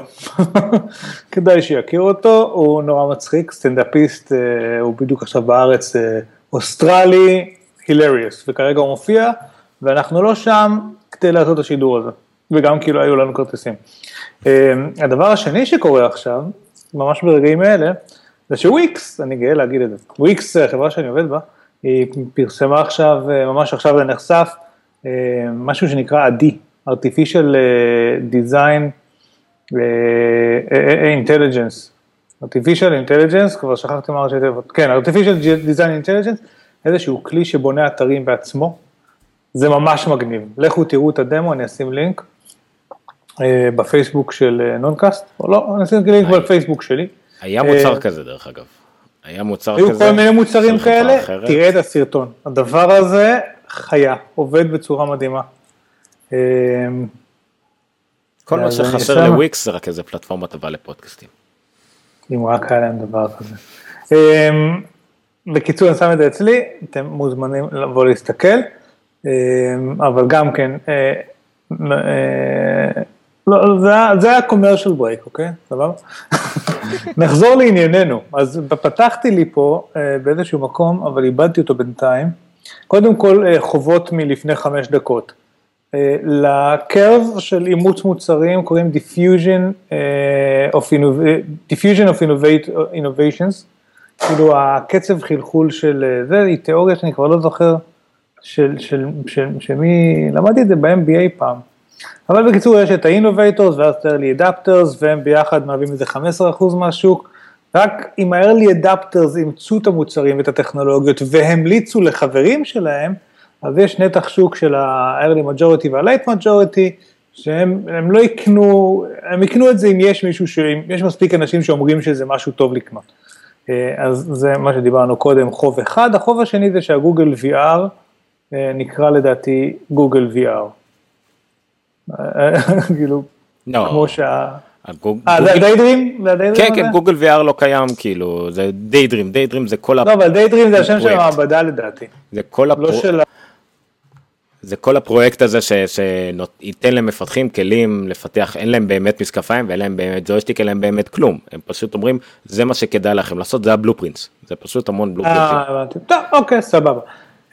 <laughs> כדאי שיכיר אותו, הוא נורא מצחיק, סטנדאפיסט, אה, הוא בדיוק עכשיו בארץ, אה, אוסטרלי, הילריוס, וכרגע הוא מופיע, ואנחנו לא שם כדי לעשות את השידור הזה, וגם כאילו היו לנו כרטיסים. אה, הדבר השני שקורה עכשיו, ממש ברגעים אלה, זה שוויקס, אני גאה להגיד את זה, וויקס, חברה שאני עובד בה, היא פרסמה עכשיו, ממש עכשיו זה נחשף, משהו שנקרא עדי, artificial design intelligence, artificial intelligence, כבר שכחתי מה ראשי תיבות, כן, artificial design intelligence, איזשהו כלי שבונה אתרים בעצמו, זה ממש מגניב, לכו תראו את הדמו, אני אשים לינק בפייסבוק של נונקאסט, או לא, אני אשים לינק בפייסבוק שלי. היה מוצר כזה דרך אגב, היה מוצר כזה. היו כל מיני מוצרים כאלה, תראה את הסרטון, הדבר הזה חיה, עובד בצורה מדהימה. אה, כל מה שחסר לוויקס זה רק איזה פלטפורמה טובה לפודקאסטים. אם רק היה להם דבר כזה. אמ, בקיצור, אני שם את זה אצלי, אתם מוזמנים לבוא להסתכל, אמ, אבל גם כן, אה, אה, לא, זה היה- זה היה commercial break, אוקיי? סבבה? <laughs> נחזור לענייננו. אז פתחתי לי פה אה, באיזשהו מקום, אבל איבדתי אותו בינתיים. קודם כל, חובות מלפני חמש דקות. אה, לקרב של אימוץ מוצרים קוראים diffusion אה, of, innov- diffusion of innovations, כאילו הקצב חלחול של אה, זה, היא תיאוריה שאני כבר לא זוכר, של, של, של, של מי, למדתי את זה ב-MBA פעם. אבל בקיצור יש את ה-innovators ואז את ה-early adapters והם ביחד מהווים איזה 15% מהשוק, רק אם ה-early adapters אימצו את המוצרים ואת הטכנולוגיות והמליצו לחברים שלהם, אז יש נתח שוק של ה-early majority וה-late majority, שהם הם לא יקנו, הם יקנו את זה אם יש מישהו, ש- אם יש מספיק אנשים שאומרים שזה משהו טוב לקנות. אה, אז זה מה שדיברנו קודם, חוב אחד, החוב השני זה שהגוגל VR אה, נקרא לדעתי גוגל VR. אה, <laughs> כאילו, לא, כמו שה... אה, זה הדיידרים? כן? כן, גוגל VR לא קיים, כאילו, זה דיידרים, דיידרים זה כל ה- לא, אבל דיידרים זה השם של. המעבדה לדעתי, זה כל לא הפרו- של... ה- זה כל הפרויקט הזה ש- שייתן למפתחים כלים לפתח, אין להם באמת משקפיים ואין להם באמת ג'ויסטיק, אין להם באמת כלום. הם פשוט אומרים, זה מה שכדאי לכם לעשות, זה הבלופרינטס. זה פשוט המון בלופרינטים. אה, הבנתי. טוב, אוקיי, סבבה.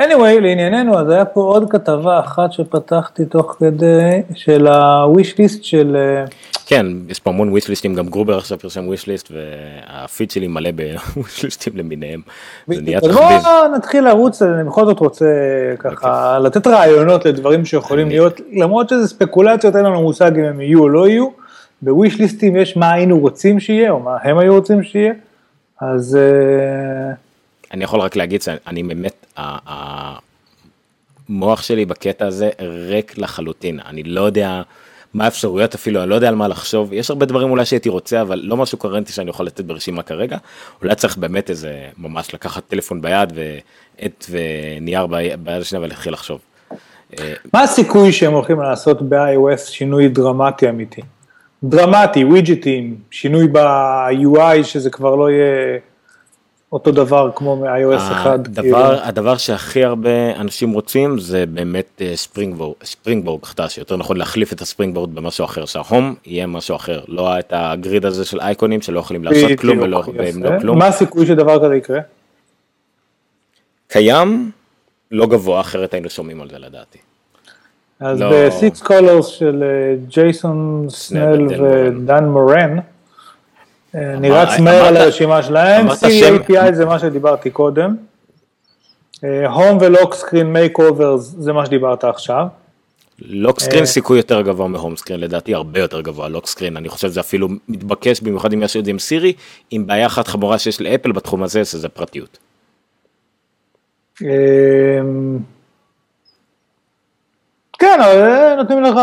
Anyway, לענייננו, אז היה פה עוד כתבה אחת שפתחתי תוך כדי, של ה-wish list של... אה, כן, יש פה המון ווישליסטים, גם גרובר עכשיו פרסם ווישליסט, והפיד שלי מלא <laughs> למיניהם. זה נהיה אז תחביב. בואו נתחיל לרוץ, אני בכל זאת רוצה ככה לתת רעיונות לדברים שיכולים להיות, למרות שזה ספקולציות, אין לנו מושג אם הם יהיו או לא יהיו, בוויש ליסטים יש מה היינו רוצים שיהיה, או מה הם היו רוצים שיהיה, אז אה, אני יכול רק להגיד שאני באמת, המוח שלי בקטע הזה ריק לחלוטין. אני לא יודע מה האפשרויות אפילו, אני לא יודע על מה לחשוב. יש הרבה דברים אולי שהייתי רוצה, אבל לא משהו קוהרנטי שאני יכול לתת ברשימה כרגע. אולי צריך באמת איזה, ממש לקחת טלפון ביד ועט ונייר ביד השנייה ולהתחיל לחשוב. אה, מה הסיכוי שהם הולכים לעשות ב-iOS שינוי דרמטי אמיתי? דרמטי, ווידג'טים, שינוי ב-UI שזה כבר לא יהיה אותו דבר כמו מ-iOS 1. כאילו. הדבר, הדבר שהכי הרבה אנשים רוצים זה באמת אה, ספרינגבורד, ספרינגבורד חדש, יותר נכון להחליף את הספרינגבורד במשהו אחר, שההום יהיה משהו אחר, לא את הגריד הזה של אייקונים שלא יכולים לעשות כלום ולא, והם יפה. לא כלום. מה הסיכוי שדבר כזה יקרה? קיים, לא גבוה, אחרת היינו שומעים על זה לדעתי. אז לא. ב-Six Colors של אה, ג'ייסון סנל ודן מורן. אה, נרץ אמר- מהר על הרשימה שלהם, CAPI זה מה שדיברתי קודם, home ו lock screen makeovers זה מה שדיברת עכשיו, lock screen אה. סיכוי יותר גבוה מ home screen, לדעתי הרבה יותר גבוה lock screen, אני חושב שזה אפילו מתבקש במיוחד אם יש את זה עם סירי, עם בעיה אחת חמורה שיש לאפל בתחום הזה, שזה פרטיות. אה, כן, אה, נותנים לך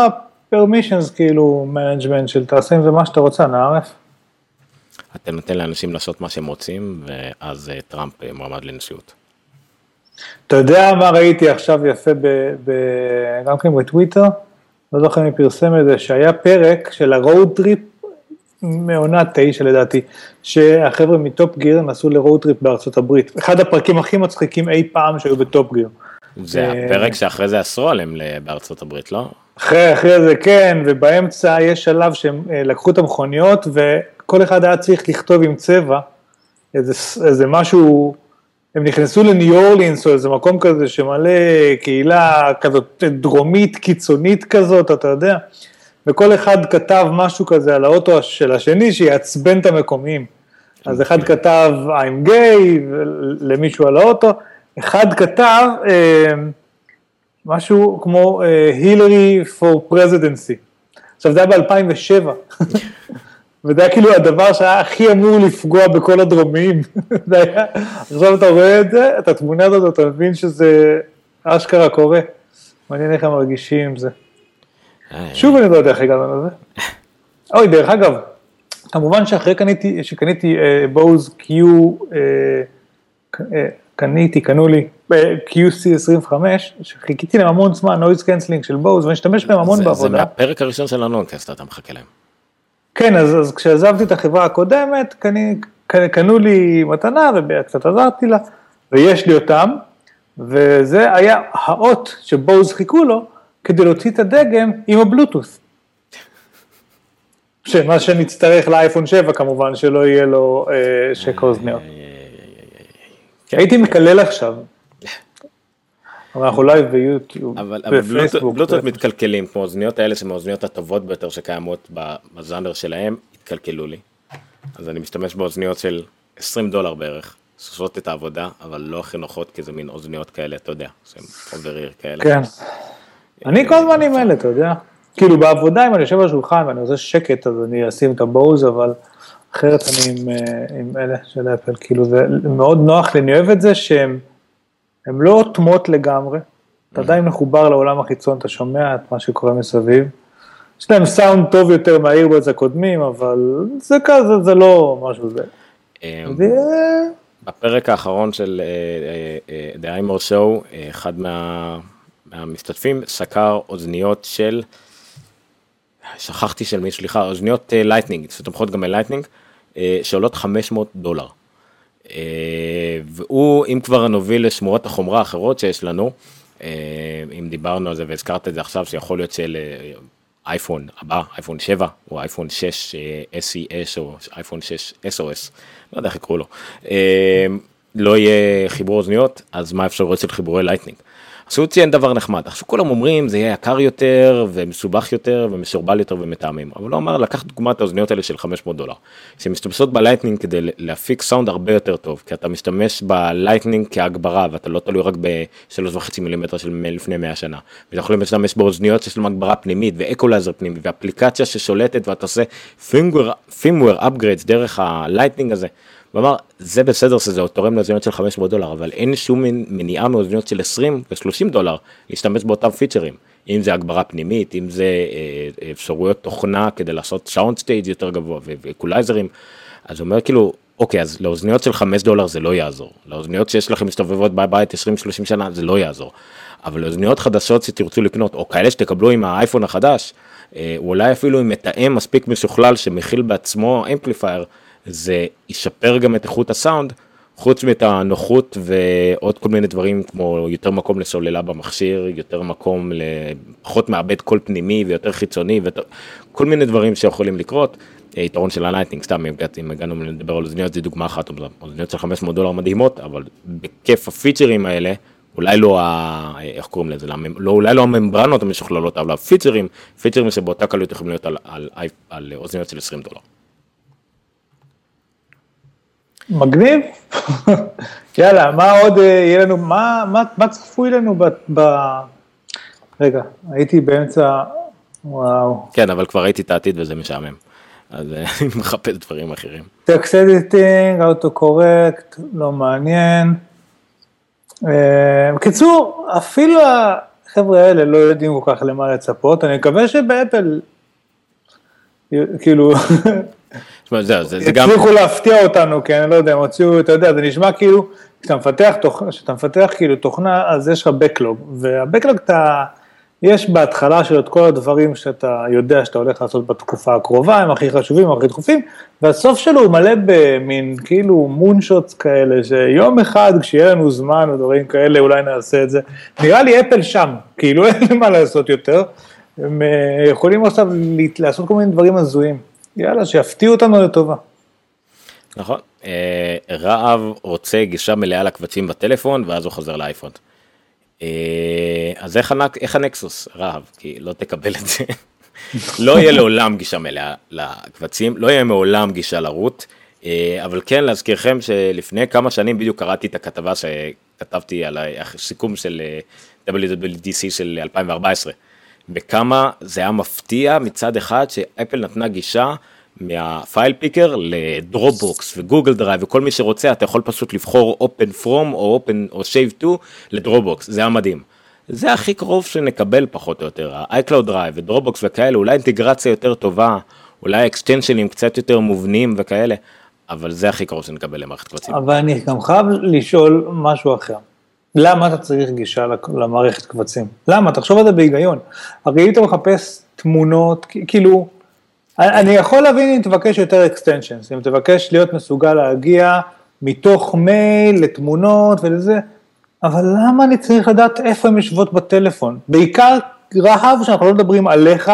permissions כאילו management של תעשה עם זה מה שאתה רוצה, נערף. אתה נותן לאנשים לעשות מה שהם רוצים, ואז אה, טראמפ אה, מועמד לנשיאות. אתה יודע מה ראיתי עכשיו יפה ב, ב, גם כן בטוויטר, לא זוכר מי פרסם את זה, שהיה פרק של ה road trip מעונה תשע לדעתי, שהחבר'ה מטופ גיר נסעו ל road trip בארצות הברית, אחד הפרקים הכי מצחיקים אי פעם שהיו בטופ גיר. זה אה, הפרק שאחרי זה אסרו עליהם בארצות הברית, לא? אחרי, אחרי זה כן, ובאמצע יש שלב שהם לקחו את המכוניות וכל אחד היה צריך לכתוב עם צבע איזה, איזה משהו, הם נכנסו לניו אורלינס או איזה מקום כזה שמלא קהילה כזאת דרומית קיצונית כזאת, אתה יודע, וכל אחד כתב משהו כזה על האוטו של השני שיעצבן את המקומיים. אז אחד כתב I'm gay למישהו על האוטו, אחד כתב אה, משהו כמו הילרי for presidency. עכשיו זה היה ב-2007, <laughs> וזה היה כאילו הדבר שהיה הכי אמור לפגוע בכל הדרומיים. <laughs> היה, עכשיו אתה רואה את זה, את התמונה הזאת, אתה מבין שזה אשכרה קורה. מעניין איך הם מרגישים עם זה. אה, שוב אני לא יודע איך הגענו לזה. אוי, דרך אגב, כמובן שאחרי קניתי, שקניתי קיו, אה, ק- אה, קניתי, קנו לי, QC25, שחיכיתי להם המון זמן, noise cancelling של בוז, ואני אשתמש בהם המון בעבודה. זה מהפרק הראשון של הנונקאסט אתה מחכה להם. כן, אז, אז כשעזבתי את החברה הקודמת, קני, קנו לי מתנה וקצת עזרתי לה, ויש לי אותם, וזה היה האות שבוז חיכו לו כדי להוציא את הדגם עם הבלוטות'. שמה שנצטרך לאייפון 7 כמובן, שלא יהיה לו אה, שקע אוזניות. הייתי מקלל עכשיו. אבל אנחנו live ביוטיוב, אבל, אבל בפייסבוק. בלוטות מתקלקלים, כמו האוזניות האלה שהן האוזניות הטובות ביותר שקיימות בז'אנר שלהם, התקלקלו לי. אז אני משתמש באוזניות של 20 דולר בערך, שעושות את העבודה, אבל לא הכי נוחות, כי זה מין אוזניות כאלה, אתה יודע, שהן אובריר כאלה. כן. אני כל הזמן עם אלה, אתה יודע. כאילו בעבודה, אם אני יושב על השולחן ואני עושה שקט, אז אני אשים את הבוז, אבל אחרת אני עם, אה, עם אלה של אפל, כאילו זה מאוד נוח לי, אני אוהב את זה שהן הן לא אוטמות לגמרי, אתה עדיין מחובר לעולם החיצון, אתה שומע את מה שקורה מסביב. יש להם סאונד טוב יותר מה earbuds הקודמים, אבל זה כזה, זה לא משהו זה. אה, זה... בפרק האחרון של אה, אה, אה, The iMore Show, אחד מה, מהמשתתפים סקר אוזניות של, שכחתי של מי, סליחה, אוזניות Lightning, שתומכות גם ב Lightning, שעולות 500 דולר. אה, והוא, אם כבר נוביל לשמועות החומרה האחרות שיש לנו, אה, אם דיברנו על זה והזכרת את זה עכשיו, שיכול להיות של אייפון הבא, אייפון 7, או אייפון 6 אה, SES, או אייפון 6 SOS, לא יודע איך יקראו לו, לא יהיה חיבור אוזניות, אז מה האפשרויות של חיבורי Lightning? אז הוא ציין דבר נחמד, עכשיו כולם אומרים זה יהיה יקר יותר ומסובך יותר ומסורבל יותר ומטעמים, אבל הוא אמר לקח דוגמא את האוזניות האלה של 500 דולר, שמשתמשות ב Lightning כדי להפיק סאונד הרבה יותר טוב, כי אתה משתמש ב Lightning כהגברה ואתה לא תלוי רק ב-3.5 מילימטר של לפני 100 שנה, ואתה יכול להשתמש באוזניות שיש להם הגברה פנימית ואקולייזר פנימי ואפליקציה ששולטת ואתה עושה firmware upgrades דרך ה Lightning הזה. הוא אמר זה בסדר שזה תורם לאוזניות של 500 דולר אבל אין שום מניעה מאוזניות של 20 ו-30 דולר להשתמש באותם פיצ'רים. אם זה הגברה פנימית אם זה אה, אפשרויות תוכנה כדי לעשות soundstage יותר גבוה ואקולייזרים אז הוא אומר כאילו אוקיי אז לאוזניות של 5 דולר זה לא יעזור. לאוזניות שיש לכם מסתובבות בבית 20-30 שנה זה לא יעזור. אבל לאוזניות חדשות שתרצו לקנות או כאלה שתקבלו עם האייפון החדש אה, אולי אפילו עם מתאם מספיק משוכלל שמכיל בעצמו amplifier. זה ישפר גם את איכות הסאונד, חוץ מאת הנוחות ועוד כל מיני דברים כמו יותר מקום לסוללה במכשיר, יותר מקום לפחות מעבד קול פנימי ויותר חיצוני וכל מיני דברים שיכולים לקרות. יתרון של ה Lightning, סתם אם הגענו לדבר על אוזניות זה דוגמה אחת, אוזניות של 500 דולר מדהימות, אבל בכיף הפיצ'רים האלה, אולי לא, ה... איך קוראים לזה, לא, אולי לא הממברנות המשוכללות, אבל הפיצ'רים, פיצ'רים שבאותה קלות יכולים להיות על, על, על, על אוזניות של 20 דולר. מגניב. יאללה, מה עוד יהיה לנו, מה, מה, מה צפוי לנו ב, ב... רגע, הייתי באמצע, וואו. כן, אבל כבר ראיתי את העתיד וזה משעמם. אז <laughs> אני מחפש דברים אחרים. טקסט אדיטינג, אוטו קורקט, לא מעניין. בקיצור, אפילו החבר'ה האלה לא יודעים כל כך למה לצפות, אני מקווה שבאפל, כאילו, <laughs> זה, זה, זה גם... הצליחו להפתיע אותנו, כי אני לא יודע, הם הוציאו, אתה יודע, זה נשמע כאילו, כשאתה מפתח, כשאתה מפתח כאילו תוכנה, אז יש לך בקלוג, והבקלוג אתה, יש בהתחלה של את כל הדברים שאתה יודע שאתה הולך לעשות בתקופה הקרובה, הם הכי חשובים, הכי דחופים, והסוף שלו הוא מלא במין כאילו מונשוטס כאלה, שיום אחד כשיהיה לנו זמן ודברים כאלה, אולי נעשה את זה. נראה לי אפל שם, כאילו אין לי <laughs> מה לעשות יותר, הם יכולים עכשיו לעשות כל מיני דברים הזויים. יאללה, שיפתיעו אותנו לטובה. נכון, רהב רוצה גישה מלאה לקבצים בטלפון ואז הוא חוזר לאייפון. אז איך, הנק, איך הנקסוס רהב, כי לא תקבל את זה. <laughs> לא יהיה לעולם גישה מלאה לקבצים, לא יהיה מעולם גישה ל root, אבל כן להזכירכם שלפני כמה שנים בדיוק קראתי את הכתבה שכתבתי על הסיכום של WWDC של 2014. בכמה זה היה מפתיע מצד אחד שאפל נתנה גישה מה file picker ל Dropbox ו Google Drive וכל מי שרוצה אתה יכול פשוט לבחור open from או open או save to ל Dropbox זה היה מדהים. זה הכי קרוב שנקבל פחות או יותר ה-iCloud Drive ו Dropbox וכאלה אולי אינטגרציה יותר טובה אולי אקסטנשנים קצת יותר מובנים וכאלה אבל זה הכי קרוב שנקבל למערכת קבצים. אבל אני גם חייב לשאול משהו אחר. למה אתה צריך גישה למערכת קבצים? למה? תחשוב על זה בהיגיון. הרי אם אתה מחפש תמונות, כאילו, אני יכול להבין אם תבקש יותר extensions, אם תבקש להיות מסוגל להגיע מתוך מייל לתמונות ולזה, אבל למה אני צריך לדעת איפה הן יושבות בטלפון? בעיקר רהב שאנחנו לא מדברים עליך,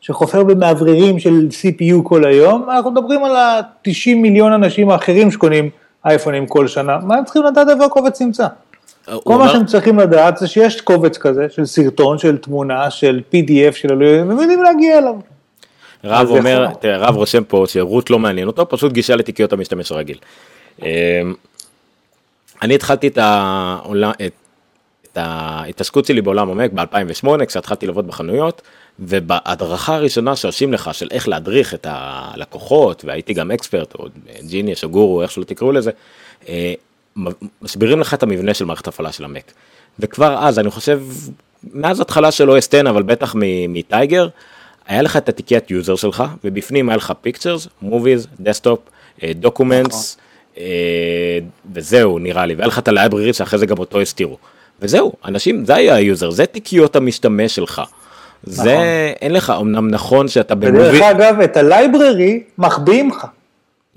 שחופר במאווררים של CPU כל היום, אנחנו מדברים על ה-90 מיליון אנשים האחרים שקונים אייפונים כל שנה, מה הם צריכים לדעת איפה הקובץ נמצא? כל מה שהם צריכים לדעת זה שיש קובץ כזה של סרטון, של תמונה, של PDF של אלוהים, הם יודעים להגיע אליו. רב אומר, תראה, רב רושם פה שרות לא מעניין אותו, פשוט גישה לתיקיות המשתמש הרגיל. אמ, אני התחלתי את, העולם, את, את ההתעסקות שלי בעולם המק ב-2008, כשהתחלתי לעבוד בחנויות, ובהדרכה הראשונה שעושים לך של איך להדריך את הלקוחות, והייתי גם expert, או Genius או גורו, איך שלא תקראו לזה, אה, מסבירים לך את המבנה של מערכת הפעלה של המק. וכבר אז, אני חושב, מאז התחלה של OS 10, אבל בטח מ Tiger, היה לך את התיקיית user שלך, ובפנים היה לך Pictures, Movies, Desktop, Documents, וזהו נראה לי, והיה לך את ה Library שאחרי זה גם אותו הסתירו. וזהו, אנשים, זה היה ה user, זה תיקיות המשתמש שלך. זה, נכון. אין לך, אמנם נכון שאתה ב mobile... ודרך אגב, את ה Library מחביאים לך.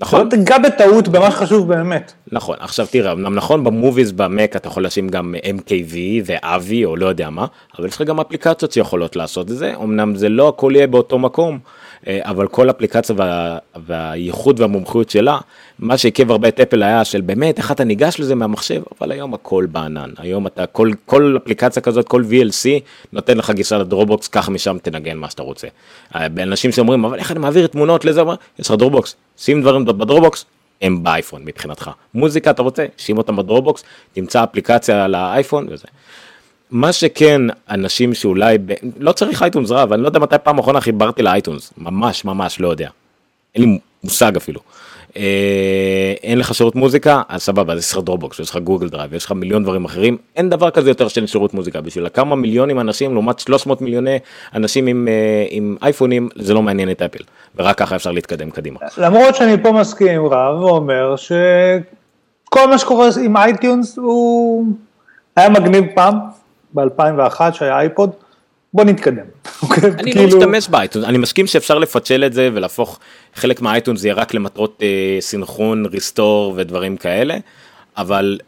נכון. לא תיגע בטעות במה שחשוב באמת. נכון, עכשיו תראה, אמנם נכון ב Movies במק אתה יכול לשים גם MKV ו AVI או לא יודע מה, אבל יש לך גם אפליקציות שיכולות לעשות את זה, אמנם זה לא הכל יהיה באותו מקום, אבל כל אפליקציה וה, והייחוד והמומחיות שלה, מה שעיכב הרבה את אפל היה של באמת איך אתה ניגש לזה מהמחשב, אבל היום הכל בענן, היום אתה כל, כל אפליקציה כזאת, כל VLC נותן לך גישה ל Dropbox, קח משם תנגן מה שאתה רוצה. אה, אנשים שאומרים אבל איך אני מעביר תמונות לזה, יש לך Dropbox, שים דברים ב Dropbox, הם באייפון מבחינתך. מוזיקה אתה רוצה, שים אותם ב Dropbox, תמצא אפליקציה על האייפון וזה. מה שכן, אנשים שאולי, ב... לא צריך iTunes רהב, אני לא יודע מתי פעם אחרונה חיברתי ל iTunes, ממש ממש לא יודע. אין לי מושג אפילו. אה, אין לך שירות מוזיקה, אז סבבה, אז יש לך Dropbox, יש לך Google Drive, יש לך מיליון דברים אחרים, אין דבר כזה יותר שאין שירות מוזיקה. בשביל כמה מיליונים אנשים לעומת 300 מיליוני אנשים עם, אה, עם אייפונים, זה לא מעניין את אפל, ורק ככה אפשר להתקדם קדימה. למרות שאני פה מסכים עם רהב ואומר שכל מה שקורה עם iTunes הוא היה מגניב פעם, ב-2001 שהיה אייפוד, בוא נתקדם. <laughs> אוקיי? אני לא כאילו- משתמש ב iTunes, אני מסכים שאפשר לפצל את זה ולהפוך חלק מה iTunes זה יהיה רק למטרות אה, סינכרון, restore ודברים כאלה, אבל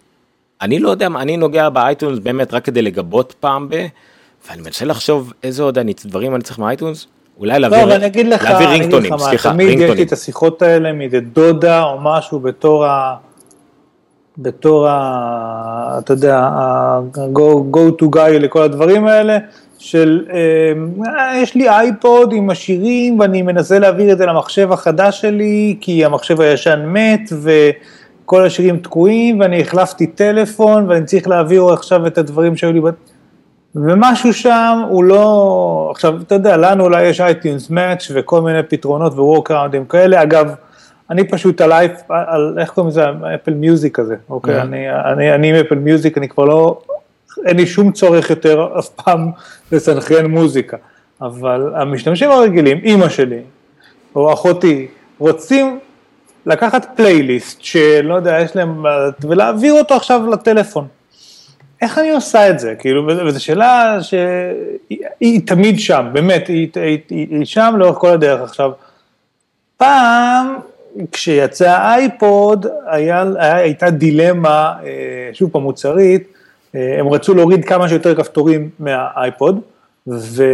אני לא יודע, אני נוגע ב iTunes באמת רק כדי לגבות פעם ב... ואני מנסה לחשוב איזה עוד אני, דברים אני צריך מה iTunes, אולי להעביר, לא, להעביר רינגטונים, סליחה, תמיד רינגטונים. יש לי את השיחות האלה מאיזה דודה או משהו בתור ה... בתור ה... אתה יודע, ה-go to guy לכל הדברים האלה, של אה, יש לי אייפוד עם השירים ואני מנסה להעביר את זה למחשב החדש שלי, כי המחשב הישן מת וכל השירים תקועים ואני החלפתי טלפון ואני צריך להעביר עכשיו את הדברים שהיו לי, ומשהו שם הוא לא, עכשיו אתה יודע, לנו אולי יש iTunes Match וכל מיני פתרונות ווורקראונדים כאלה, אגב, אני פשוט על, אייפ, על איך קוראים לזה, אפל מיוזיק כזה, אוקיי, yeah. אני, אני, אני עם אפל מיוזיק, אני כבר לא, אין לי שום צורך יותר אף פעם <laughs> לסנכרן מוזיקה, אבל המשתמשים הרגילים, אימא שלי, או אחותי, רוצים לקחת פלייליסט שלא יודע, יש להם, ולהעביר אותו עכשיו לטלפון. איך אני עושה את זה? כאילו, וזו שאלה שהיא היא תמיד שם, באמת, היא, היא, היא, היא שם לאורך כל הדרך. עכשיו, פעם כשיצא האייפוד היה, היה, הייתה דילמה, אה, שוב פעם מוצרית, אה, הם רצו להוריד כמה שיותר כפתורים מהאייפוד ו,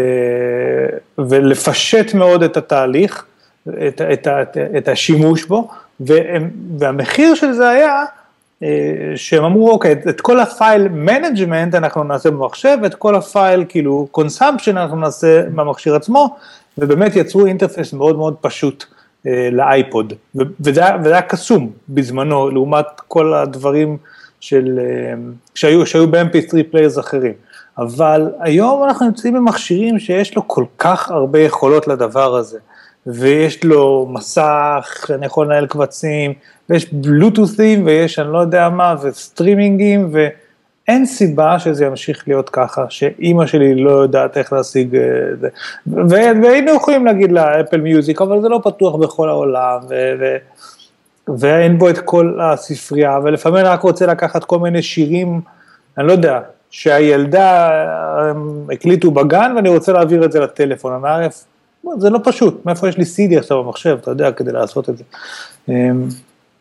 ולפשט מאוד את התהליך, את, את, את, את השימוש בו, והם, והמחיר של זה היה אה, שהם אמרו אוקיי, את כל ה file management אנחנו נעשה במחשב, את כל ה file כאילו consumption אנחנו נעשה במכשיר עצמו, ובאמת יצרו interface מאוד מאוד פשוט. אה, לאייפוד, וזה היה קסום בזמנו, לעומת כל הדברים של, אה, שהיו, שהיו ב-MP3 players אחרים. אבל היום אנחנו נמצאים במכשירים שיש לו כל כך הרבה יכולות לדבר הזה, ויש לו מסך שאני יכול לנהל קבצים, ויש בלוטות'ים, ויש אני לא יודע מה, וסטרימינגים, ו... אין סיבה שזה ימשיך להיות ככה, שאימא שלי לא יודעת איך להשיג את זה. והיינו יכולים להגיד לה Apple Music, אבל זה לא פתוח בכל העולם, ואין בו את כל הספרייה, ולפעמים אני רק רוצה לקחת כל מיני שירים אני לא יודע, שהילדה אה, הקליטו בגן ואני רוצה להעביר את זה לטלפון, אני עارף, זה לא פשוט, מאיפה יש לי CD עכשיו במחשב, אתה יודע, כדי לעשות את זה.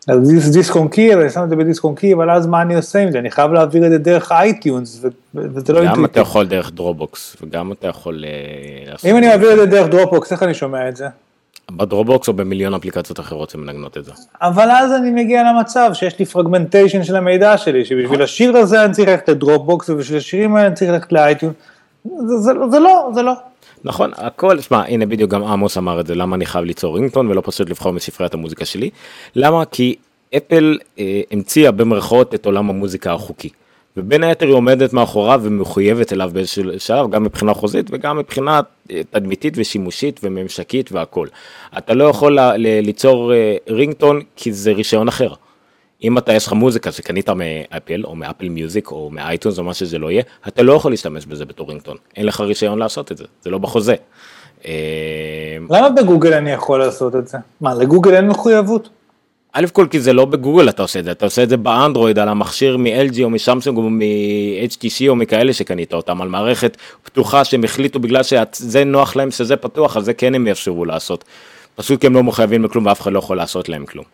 אז דיסק און קי, אני שם את זה בדיסק און קי, אבל אז מה אני עושה עם זה? אני חייב להעביר את זה דרך iTunes, וזה לא גם אינטואיטיבי. אתה יכול דרך Dropbox, וגם אתה יכול אה, לעשות... אם אני מעביר את זה דרך Dropbox, איך אני שומע את זה? ב Dropbox או במיליון אפליקציות אחרות שמנגנות את זה. אבל אז אני מגיע למצב שיש לי fragmentation של המידע שלי, שבשביל השיר הזה אני צריך ללכת ל Dropbox, ובשביל השירים האלה אני צריך ללכת ל iTunes. זה, זה, זה לא, זה לא. נכון, הכל, שמע, הנה בדיוק גם עמוס אמר את זה, למה אני חייב ליצור רינגטון ולא פשוט לבחור מספריית המוזיקה שלי. למה? כי אפל אה, המציאה במרכאות את עולם המוזיקה החוקי. ובין היתר היא עומדת מאחוריו ומחויבת אליו באיזשהו שלב, גם מבחינה חוזית וגם מבחינה אה, תדמיתית ושימושית וממשקית והכל. אתה לא יכול ל- ל- ליצור אה, רינגטון כי זה רישיון אחר. אם אתה יש לך מוזיקה שקנית מאפל או מאפל מיוזיק או מאייטונס או מה שזה לא יהיה, אתה לא יכול להשתמש בזה בתור רינגטון. אין לך רישיון לעשות את זה, זה לא בחוזה. אה, למה בגוגל אני יכול לעשות את זה? מה, לגוגל אין מחויבות? א' כל כי זה לא בגוגל אתה עושה את זה, אתה עושה את זה באנדרואיד על המכשיר מ-LG או משמסונג או מ-HTC או מכאלה שקנית אותם, על מערכת פתוחה שהם החליטו בגלל שזה נוח להם שזה פתוח, אז זה כן הם יאפשרו לעשות. פשוט כי הם לא מחויבים לכלום ואף אחד לא יכול לעשות להם כלום.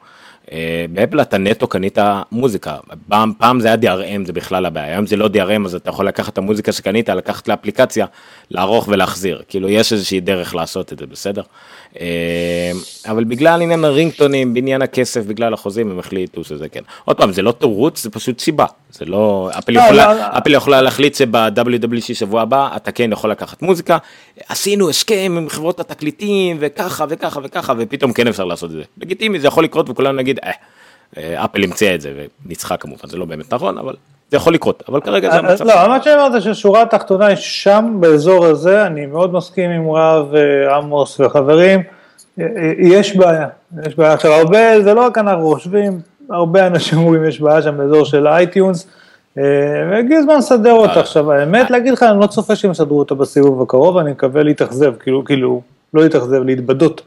אה, באפל אתה נטו קנית מוזיקה, פעם, פעם זה היה DRM זה בכלל הבעיה, היום זה לא DRM אז אתה יכול לקחת את המוזיקה שקנית, לקחת לאפליקציה, לערוך ולהחזיר, כאילו יש איזושהי דרך לעשות את זה, בסדר? אה, אבל בגלל עניין הרינגטונים, בעניין הכסף, בגלל החוזים הם החליטו שזה כן. עוד פעם זה לא תירוץ, זה פשוט סיבה, זה לא, אפל לא, יכולה, לא, אפל יכולה להחליט שב-WWC שבוע הבא אתה כן יכול לקחת מוזיקה, עשינו הסכם עם חברות התקליטים וככה וככה וככה ופתאום כן אפשר לעשות את זה. לגיטימי זה יכול לקרות וכולנו נגיד אה, אה, אפל המציאה את זה ונצחק כמובן זה לא באמת נכון אבל זה יכול לקרות אבל כרגע זה המצב. לא, מה שאני אומר זה ששורה התחתונה שם באזור הזה, אני מאוד מסכים עם רב אה, עמוס וחברים, אה, אה, יש בעיה, יש בעיה. עכשיו הרבה, זה לא רק אנחנו חושבים, הרבה אנשים אומרים יש בעיה שם באזור של iTunes, אה, והגיע הזמן לסדר אותה עכשיו, האמת להגיד לך, אני לא צופה שהם יסדרו אותה בסיבוב הקרוב, אני מקווה להתאכזב, כאילו, כאילו, לא להתאכזב, להתבדות,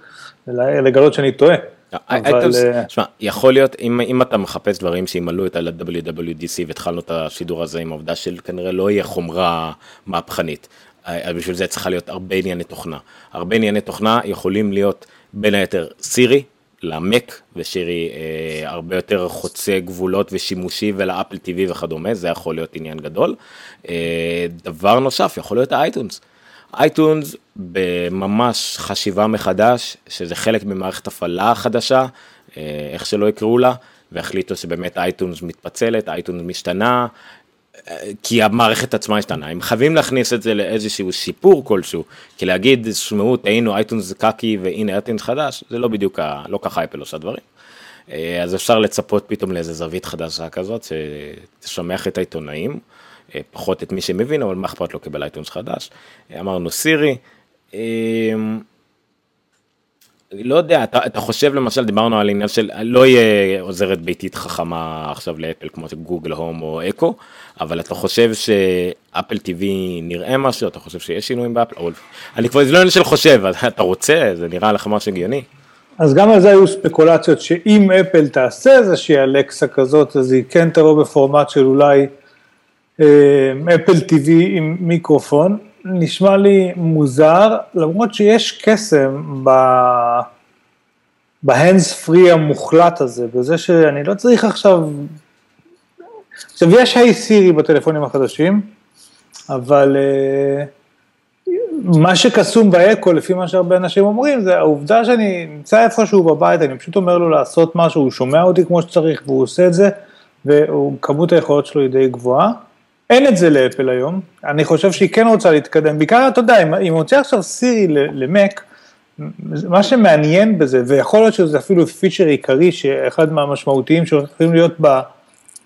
לגלות שאני טועה. אבל, iTunes, אה, שמע, יכול להיות אם, אם אתה מחפש דברים שימלאו את ה-WWDC והתחלנו את השידור הזה עם העובדה של כנראה לא יהיה חומרה מהפכנית. אה, בשביל זה צריכה להיות הרבה ענייני תוכנה. הרבה ענייני תוכנה יכולים להיות בין היתר סירי למק וסירי אה, הרבה יותר חוצה גבולות ושימושי ול Apple TV וכדומה זה יכול להיות עניין גדול. אה, דבר נוסף יכול להיות ה iTunes. iTunes בממש חשיבה מחדש, שזה חלק ממערכת הפעלה חדשה, אה, איך שלא יקראו לה, והחליטו שבאמת iTunes מתפצלת, iTunes משתנה, אה, כי המערכת עצמה השתנה, הם חייבים להכניס את זה לאיזשהו שיפור כלשהו, כי להגיד, שמעו, טעינו, אייטונס קקי והנה אייטונס חדש, זה לא בדיוק, ה- לא ככה אפל עושה דברים. אה, אז אפשר לצפות פתאום לאיזה זווית חדשה כזאת, שתשמח את העיתונאים, פחות את מי שמבין, אבל מה אכפת לו קיבל אייטונס חדש. אה, אמרנו סירי. אה, לא יודע, אתה, אתה חושב למשל, דיברנו על עניין של לא יהיה עוזרת ביתית חכמה עכשיו לאפל כמו שגוגל הום או אקו, אבל אתה חושב שאפל TV נראה משהו, אתה חושב שיש שינויים באפל, או... אני כבר, זה לא עניין של חושב, אתה רוצה, זה נראה לך משהו הגיוני. אז גם על זה היו ספקולציות שאם אפל תעשה איזושהי אלקסה כזאת, אז היא כן תבוא בפורמט של אולי אה, אפל TV עם מיקרופון. נשמע לי מוזר, למרות שיש קסם ב... בהנדס פרי המוחלט הזה, בזה שאני לא צריך עכשיו... עכשיו יש היי סירי בטלפונים החדשים, אבל אה, מה שקסום באקו, לפי מה שהרבה אנשים אומרים, זה העובדה שאני נמצא איפשהו בבית, אני פשוט אומר לו לעשות משהו, הוא שומע אותי כמו שצריך והוא עושה את זה, וכמות היכולות שלו היא די גבוהה. אין את זה לאפל היום, אני חושב שהיא כן רוצה להתקדם, בעיקר אתה יודע, אם היא מוציאה עכשיו סירי למק, מה שמעניין בזה, ויכול להיות שזה אפילו פיצ'ר עיקרי, שאחד מהמשמעותיים שהולכים להיות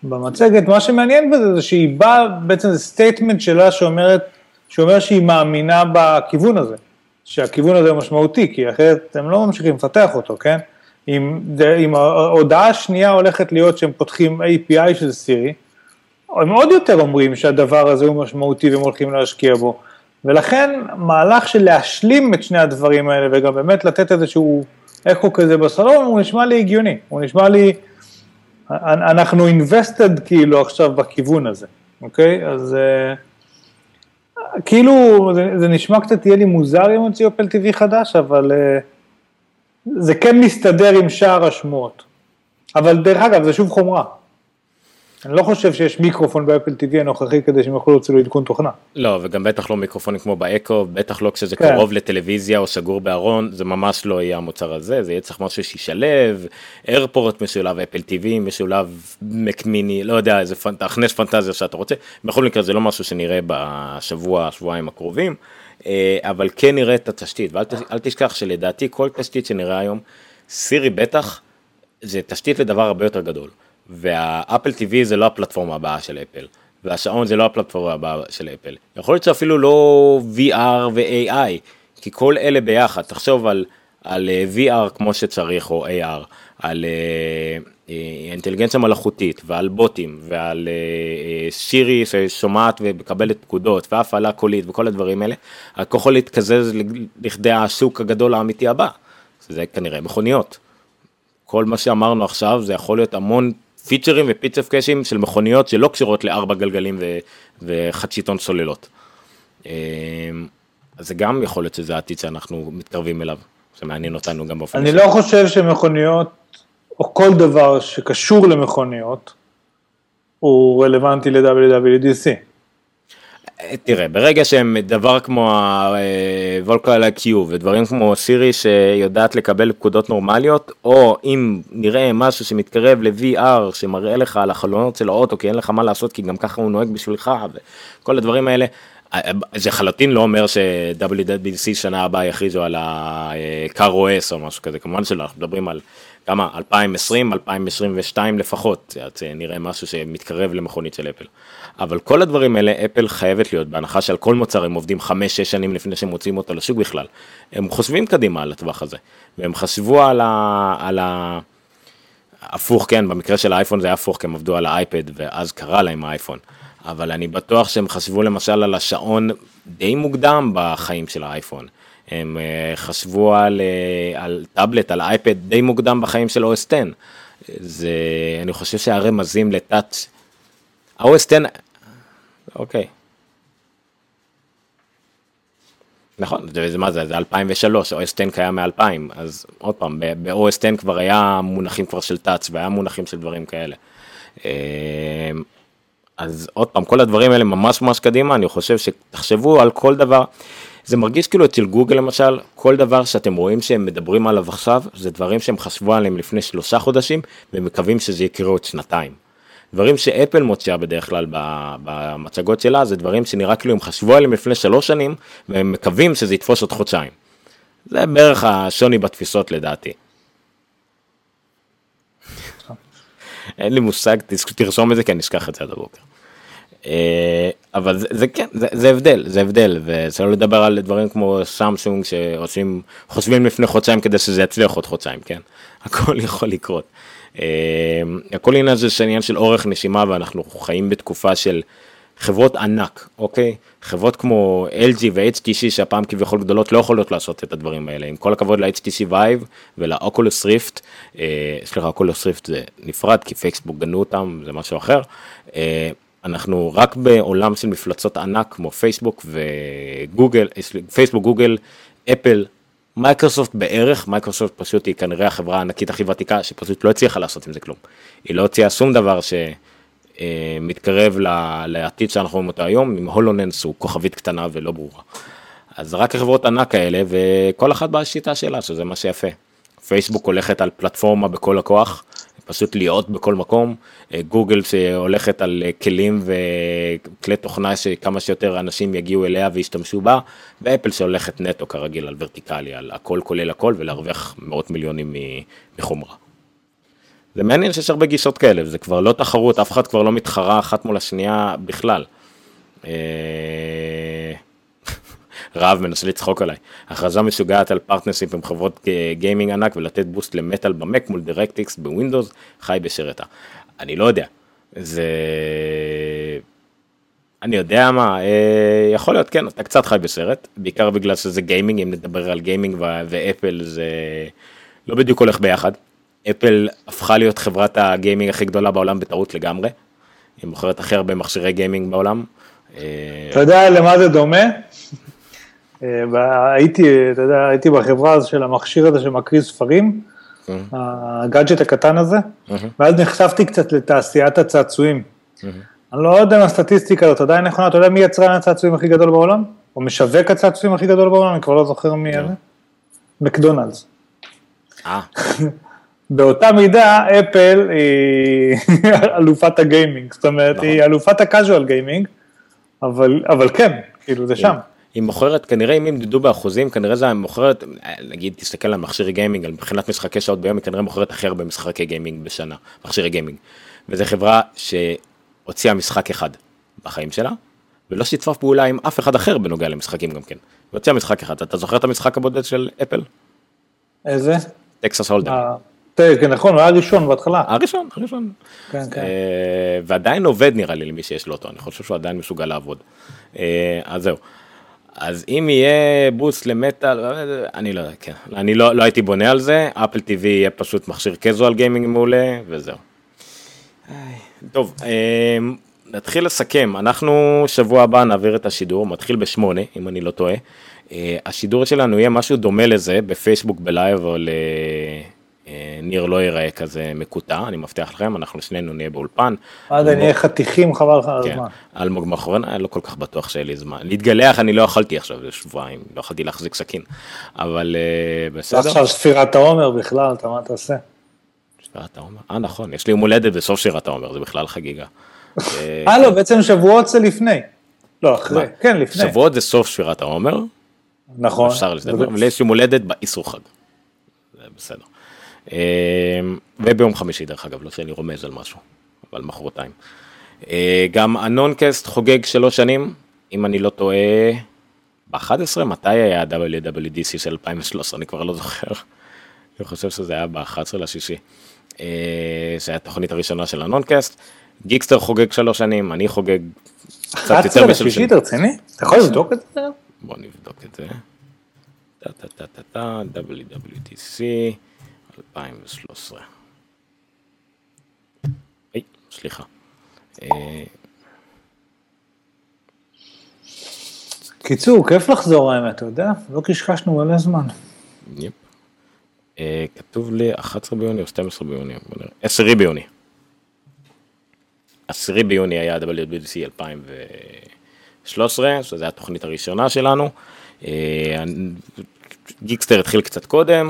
במצגת, מה שמעניין בזה זה שהיא באה, בעצם זה statement שלה שאומרת, שאומר שהיא מאמינה בכיוון הזה, שהכיוון הזה הוא משמעותי, כי אחרת הם לא ממשיכים לפתח אותו, כן? אם ההודעה השנייה הולכת להיות שהם פותחים API של סירי, הם עוד יותר אומרים שהדבר הזה הוא משמעותי והם הולכים להשקיע בו. ולכן מהלך של להשלים את שני הדברים האלה וגם באמת לתת איזשהו אקו כזה בסלון, הוא נשמע לי הגיוני, הוא נשמע לי, אנחנו invested כאילו עכשיו בכיוון הזה. אוקיי? אז אה, כאילו זה, זה נשמע קצת יהיה לי מוזר אם הוציאו אפל TV חדש, אבל אה, זה כן מסתדר עם שאר השמועות. אבל דרך אגב, זה שוב חומרה. אני לא חושב שיש מיקרופון באפל TV הנוכחי כדי שהם יוכלו להוציא לו עדכון תוכנה. לא, וגם בטח לא מיקרופונים כמו באקו, בטח לא כשזה כן. קרוב לטלוויזיה או סגור בארון, זה ממש לא יהיה המוצר הזה, זה יהיה צריך משהו שישלב, איירפורט משולב אפל TV, משולב מקמיני, לא יודע, איזה פנט... תכנס פנטזיה שאתה רוצה, בכל מקרה זה לא משהו שנראה בשבוע, שבועיים הקרובים, אה, אבל כן נראה את התשתית, ואל ת- תשכח שלדעתי כל תשתית שנראה היום, סירי בטח, זה תשתית לדבר הרבה יותר גדול. והאפל TV זה לא הפלטפורמה הבאה של אפל, והשעון זה לא הפלטפורמה הבאה של אפל. יכול להיות שאפילו לא VR ו-AI, כי כל אלה ביחד, תחשוב על, על אה, VR כמו שצריך, או AR, על אה, אינטליגנציה מלאכותית, ועל בוטים, ועל אה, שירי ששומעת ומקבלת פקודות, והפעלה קולית וכל הדברים האלה, הכל יכול להתקזז לכדי השוק הגדול האמיתי הבא. זה כנראה מכוניות. כל מה שאמרנו עכשיו זה יכול להיות המון פיצ'רים ופיצ'ף קאשים של מכוניות שלא קשורות לארבע גלגלים ו- וחצ'יתון סוללות. אמ, אז זה גם יכול להיות שזה העתיד שאנחנו מתקרבים אליו, שמעניין אותנו גם באופן אני. לא חושב שמכוניות, או כל דבר שקשור למכוניות, הוא רלוונטי ל-WWDC. תראה, ברגע שהם דבר כמו ה-Volcal IQ ודברים כמו סירי שיודעת לקבל פקודות נורמליות, או אם נראה משהו שמתקרב ל-VR שמראה לך על החלונות של האוטו כי אין לך מה לעשות כי גם ככה הוא נוהג בשבילך וכל הדברים האלה, זה חלוטין לא אומר ש-WWDC שנה הבאה יכריזו על ה-car OS או משהו כזה, כמובן שלא, אנחנו מדברים על כמה, 2020, 2022 לפחות, עד שנראה משהו שמתקרב למכונית של אפל. אבל כל הדברים האלה, אפל חייבת להיות, בהנחה שעל כל מוצר הם עובדים 5-6 שנים לפני שהם מוציאים אותו לשוק בכלל. הם חושבים קדימה על הטווח הזה, והם חשבו על ה... על ה... הפוך, כן, במקרה של האייפון זה היה הפוך, כי הם עבדו על האייפד, ואז קרה להם האייפון. אבל אני בטוח שהם חשבו למשל על השעון די מוקדם בחיים של האייפון. הם uh, חשבו על, uh, על טאבלט, על אייפד די מוקדם בחיים של OS 10. זה, אני חושב שהרמזים לטאץ', ה-OS 10, אוקיי. נכון, זה, מה זה, זה 2003, OS 10 קיים מ-2000, אז עוד פעם, ב-OS 10 כבר היה מונחים כבר של טאץ' והיה מונחים של דברים כאלה. אה, אז עוד פעם, כל הדברים האלה ממש ממש קדימה, אני חושב שתחשבו על כל דבר. זה מרגיש כאילו אצל גוגל למשל, כל דבר שאתם רואים שהם מדברים עליו עכשיו, זה דברים שהם חשבו עליהם לפני שלושה חודשים, ומקווים שזה יקרה עוד שנתיים. דברים שאפל מוציאה בדרך כלל במצגות שלה, זה דברים שנראה כאילו הם חשבו עליהם לפני שלוש שנים, והם מקווים שזה יתפוס עוד חודשיים. זה בערך השוני בתפיסות לדעתי. אין לי מושג, תרשום את זה כי אני אשכח את זה עד הבוקר. אבל זה, זה כן, זה, זה הבדל, זה הבדל, וצריך לדבר על דברים כמו סמסונג שעושים, חושבים לפני חודשיים כדי שזה יצליח עוד חודשיים, כן? הכל יכול לקרות. הכל עניין זה עניין של אורך נשימה ואנחנו חיים בתקופה של חברות ענק, אוקיי? חברות כמו LG ו-HTC שהפעם כביכול גדולות לא יכולות לעשות את הדברים האלה. עם כל הכבוד ל-HTC Vive ול-Oculus Rift, אה, סליחה, Oculus Rift זה נפרד כי פייסבוק קנו אותם, זה משהו אחר. אה, אנחנו רק בעולם של מפלצות ענק כמו פייסבוק וגוגל, פייסבוק, גוגל, אפל, מייקרוסופט בערך, מייקרוסופט פשוט היא כנראה החברה הענקית הכי ותיקה שפשוט לא הצליחה לעשות עם זה כלום. היא לא הוציאה שום דבר שמתקרב לעתיד שאנחנו רואים אותו היום, עם HoloLens הוא כוכבית קטנה ולא ברורה. אז רק החברות ענק האלה וכל אחת בשיטה שלה שזה מה שיפה. פייסבוק הולכת על פלטפורמה בכל הכוח, פשוט להיות בכל מקום, גוגל שהולכת על כלים וכלי תוכנה שכמה שיותר אנשים יגיעו אליה וישתמשו בה, ואפל שהולכת נטו כרגיל על ורטיקלי, על הכל כולל הכל ולהרוויח מאות מיליונים מחומרה. זה מעניין שיש הרבה גישות כאלה, זה כבר לא תחרות, אף אחד כבר לא מתחרה אחת מול השנייה בכלל. רב מנסה לצחוק עליי. הכרזה משוגעת על partnership עם חברות gaming ענק ולתת boost למטאל במק מול DirectX ב Windows, חי בסרט, אה. אני לא יודע, זה... אני יודע מה, יכול להיות כן, אתה קצת חי בסרט, בעיקר בגלל שזה gaming, אם נדבר על gaming ואפל זה לא בדיוק הולך ביחד. אפל הפכה להיות חברת ה gaming הכי גדולה בעולם בטעות לגמרי. היא מוכרת הכי הרבה מכשירי gaming בעולם. אה, אתה יודע למה זה דומה? אה, הייתי, אתה יודע, הייתי בחברה הזו של המכשיר הזה שמקריא ספרים, הגאדג'ט הקטן הזה, ואז נחשפתי קצת לתעשיית הצעצועים. אני לא יודע אם הסטטיסטיקה הזאת עדיין נכונה, אתה יודע מי יצרן הצעצועים הכי גדול בעולם? או משווק הצעצועים הכי גדול בעולם? אני כבר לא זוכר מי זה. מקדונלדס. אה, <laughs> באותה מידה, אפל היא <laughs> אלופת ה gaming, זאת אומרת, נכון. היא אלופת ה casual gaming, אבל, אבל כן, כאילו זה שם. היא מוכרת, כנראה אם ימדדו באחוזים, כנראה זה מוכרת, נגיד תסתכל על מכשירי gaming, על מבחינת משחקי שעות ביום, היא כנראה מוכרת הכי הרבה משחקי gaming בשנה, מכשירי gaming. וזו חברה שהוציאה משחק אחד בחיים שלה, ולא שיתפה פעולה עם אף אחד אחר בנוגע למשחקים גם כן. היא הוציאה משחק אחד, אתה זוכר את המשחק הבודד של אפל? איזה? טקסס הולדם. אה, כן, נכון, היה ראשון בהתחלה. הראשון, הראשון. כן, כן. אה, ועדיין עובד נראה לי למי שיש לו אותו, אני חושב שהוא עדיין מסוגל לעבוד. אה, אז זהו. אז אם יהיה בוסט למטאל, אני לא יודע, כן, אני לא, לא הייתי בונה על זה, אפל TV יהיה פשוט מכשיר קזואל גיימינג מעולה, וזהו. טוב, אה, נתחיל לסכם, אנחנו שבוע הבא נעביר את השידור, מתחיל בשמונה, אם אני לא טועה. אה, השידור שלנו יהיה משהו דומה לזה, בפייסבוק בלייב, אבל אה, ניר לא ייראה כזה מקוטע, אני מבטיח לכם, אנחנו שנינו נהיה באולפן. עד אני אהיה חתיכים חבל לך על כן, הזמן. אלמוג מאחורינו, היה לא כל כך בטוח שיהיה לי זמן. להתגלח אני לא יכולתי עכשיו, זה שבועיים, לא יכולתי להחזיק סכין, אבל אה, בסדר. עכשיו ספירת העומר בכלל, אתה מה תעשה? שירת העומר, אה נכון, יש לי יום הולדת בסוף שירת העומר, זה בכלל חגיגה. אה, <laughs> אה לא, בעצם שבועות זה לפני. לא, אחרי? כן, לפני. שבועות זה סוף שירת העומר, נכון. אפשר להסתדר, אבל יש יום הולדת באיסור חג. זה בסדר. אה, וביום חמישי דרך אגב, לא שאני רומז על משהו, אבל מחרתיים. אה, גם הנונקאסט חוגג שלוש שנים, אם אני לא טועה, ב-11, מתי היה ה-WWDC של 2013, אני כבר לא זוכר. אני חושב שזה היה ב-11 לשישי. אה, זה היה התוכנית הראשונה של ה Noncast. Geekster חוגג שלוש שנים, אני חוגג קצת יותר 11 משלוש שנים. לשלישית רציני? אתה יכול לבדוק את זה? בוא נבדוק את זה. טה טה טה טה טה, WWDC 2013. היי, סליחה. אה, קיצור, כיף לחזור האמת, אתה יודע? לא קשקשנו מלא זמן. Yep. אה, כתוב לי 11 ביוני או 12 ביוני, בוא נראה. 10 ביוני. 10 ביוני היה WWDC 2013, שזו התוכנית הראשונה שלנו. אה, Geekster התחיל קצת קודם,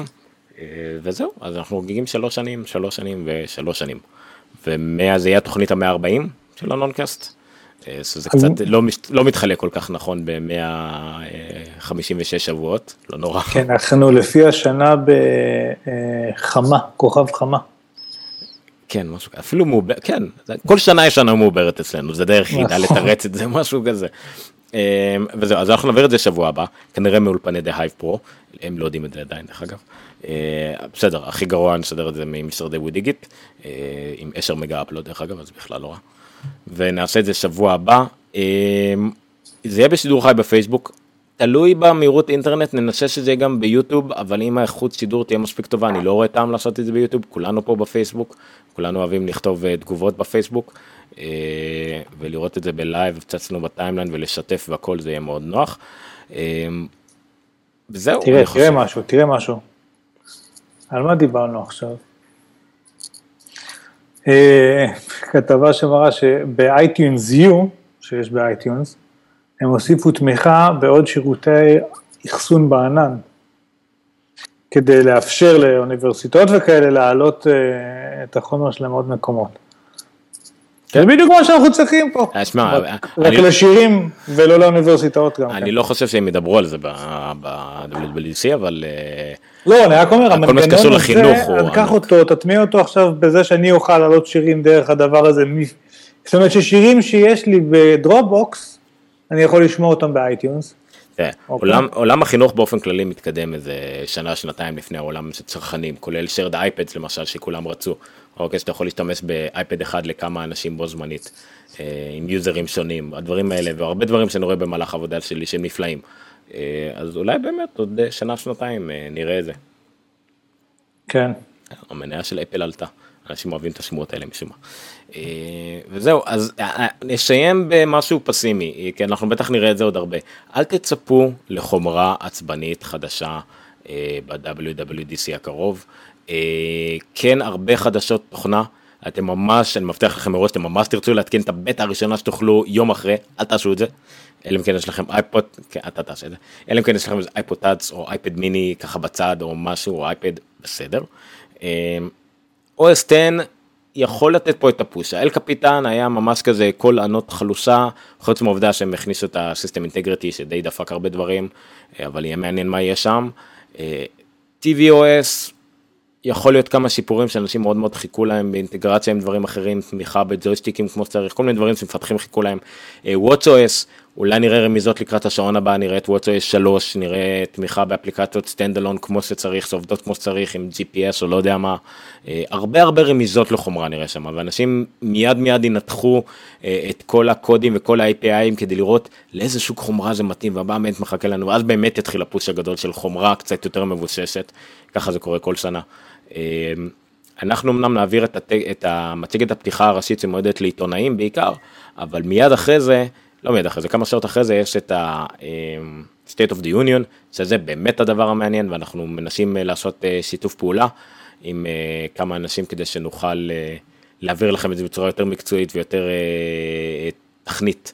וזהו, אז אנחנו חוגגים שלוש שנים, שלוש שנים ושלוש שנים. ומאז זה יהיה התוכנית המאה 40 של ה Noncast. אה, שזה קצת לא, לא מתחלק כל כך נכון ב-156 שבועות, לא נורא. כן, אנחנו לפי השנה בחמה, כוכב חמה. כן, משהו כזה, אפילו מעובר, כן, זה- כל שנה יש שנה מעוברת אצלנו, זה דרך יחידה נכון. לתרץ את זה, משהו כזה. אה, וזהו, אז אנחנו נעביר את זה שבוע הבא, כנראה מאולפני דה הייב פרו, הם לא יודעים את זה עדיין דרך אגב. אה, בסדר, הכי גרוע נסדר את זה ממשרדי ווידיגיט, אה, עם אשר מגה אפלוד דרך אגב, אז בכלל לא רע. ונעשה את זה שבוע הבא. אה, זה יהיה בשידור חי בפייסבוק, תלוי במהירות אינטרנט, ננסה שזה יהיה גם ביוטיוב, אבל אם האיכות שידור תהיה מספיק טובה, אני לא רואה טעם לעשות את זה ביוטיוב, כולנו פה בפייסבוק, כולנו אוהבים לכתוב אה, תגובות בפייסבוק, ולראות את זה ב live, אצלנו ב timeline ולשתף והכל, זה יהיה מאוד נוח. אה, וזהו, תראה, אני חושב- תראה משהו, תראה משהו. על מה דיברנו עכשיו? אה, כתבה שמראה שב iTunes U, שיש ב iTunes, הם הוסיפו תמיכה בעוד שירותי אחסון בענן, כדי לאפשר לאוניברסיטאות וכאלה להעלות אה, את החומר שלהם עוד מקומות. זה בדיוק מה שאנחנו צריכים פה, אה, שמע, רק אני- רק לשירים ולא לאוניברסיטאות גם. אני כן. לא חושב שהם ידברו על זה ב-WWDC, אבל אה, לא, אני רק אומר, המנגנון הזה, לחינוך הוא אז קח ענק. אותו, תטמיע אותו עכשיו בזה שאני אוכל לעלות שירים דרך הדבר הזה. זאת אומרת ששירים שיש לי ב Dropbox, אני יכול לשמוע אותם ב iTunes. תראה, אוקיי. עולם, עולם החינוך באופן כללי מתקדם איזה שנה, שנתיים לפני העולם של צרכנים, כולל shared iPads למשל, שכולם רצו. אוקיי, שאתה יכול להשתמש באייפד אחד לכמה אנשים בו זמנית, אה, עם יוזרים שונים, הדברים האלה, והרבה דברים שאני רואה במהלך העבודה שלי שהם נפלאים. אה, אז אולי באמת עוד שנה, שנתיים אה, נראה את זה. כן. המניה של אפל עלתה. אנשים אוהבים את השמועות האלה משום מה. וזהו, אז נסיים במשהו פסימי, כי אנחנו בטח נראה את זה עוד הרבה. אל תצפו לחומרה עצבנית חדשה ב-WWDC הקרוב. כן, הרבה חדשות תוכנה. אתם ממש, אני מבטיח לכם מראש, אתם ממש תרצו להתקין את הבטא הראשונה שתוכלו יום אחרי, אל תעשו את זה. אלא אם כן יש לכם iPod, כן, אתה תעשה את זה, אלא אם כן יש לכם איזה iPod Touch או אייפד מיני ככה בצד או משהו, או אייפד, בסדר. OS 10 יכול לתת פה את ה push, ה El Capitan היה ממש כזה קול ענות חלושה, חוץ מהעובדה שהם הכניסו את ה System Integrity שדי דפק הרבה דברים, אבל יהיה מעניין מה יהיה שם. TVOS יכול להיות כמה שיפורים שאנשים מאוד מאוד חיכו להם באינטגרציה עם דברים אחרים, תמיכה בג'ויסטיקים כמו שצריך, כל מיני דברים שמפתחים חיכו להם. WatchOS, אולי נראה רמיזות לקראת השעון הבא, נראה את WatchOS 3, נראה תמיכה באפליקציות אלון כמו שצריך, שעובדות כמו שצריך עם GPS או לא יודע מה. הרבה הרבה רמיזות לחומרה נראה שם, ואנשים מיד מיד ינתחו את כל הקודים וכל ה-APIים כדי לראות לאיזה שוק חומרה זה מתאים, והבא באמת מחכה לנו, ואז באמת יתחיל הפוש הגדול של חומרה קצת יותר מבוששת, ככה זה קורה כל שנה. אנחנו אמנם נעביר את, הת... את המצגת הפתיחה הראשית שמועדת לעיתונאים בעיקר, אבל מיד אחרי זה, לא מיד אחרי זה, כמה שעות אחרי זה יש את ה-State of the Union, שזה באמת הדבר המעניין, ואנחנו מנסים לעשות שיתוף פעולה עם כמה אנשים כדי שנוכל להעביר לכם את זה בצורה יותר מקצועית ויותר תכנית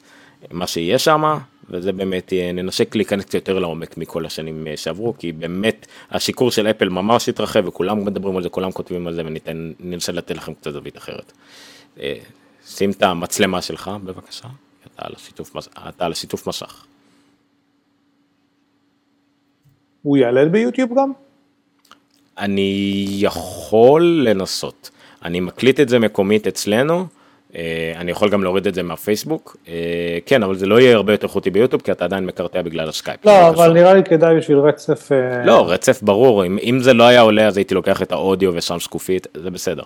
מה שיהיה שם, וזה באמת ננשק להיכנס קצת יותר לעומק מכל השנים שעברו, כי באמת השיקור של אפל ממש התרחב וכולם מדברים על זה, כולם כותבים על זה וניתן, לתת לכם קצת זווית אחרת. שים את המצלמה שלך בבקשה, אתה על השיתוף, מסך. הוא יעלה ביוטיוב גם? אני יכול לנסות. אני מקליט את זה מקומית אצלנו. אני יכול גם להוריד את זה מהפייסבוק, כן, אבל זה לא יהיה הרבה יותר איכותי ביוטיוב, כי אתה עדיין מקרטע בגלל הסקייפ. לא, אבל נראה לי כדאי בשביל רצף. לא, רצף ברור, אם, אם זה לא היה עולה אז הייתי לוקח את האודיו ושם שקופית, זה בסדר.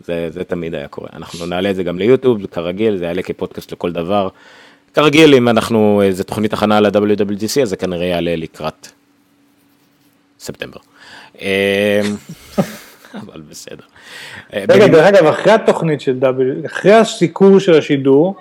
זה, זה תמיד היה קורה. אנחנו נעלה את זה גם ליוטיוב, כרגיל, זה יעלה כפודקאסט לכל דבר. כרגיל, אם אנחנו, זה תוכנית הכנה ל-WWDC, אז זה כנראה יעלה לקראת ספטמבר. <laughs> אבל בסדר. רגע, דרך אגב, אחרי התוכנית של W, אחרי הסיקור של השידור,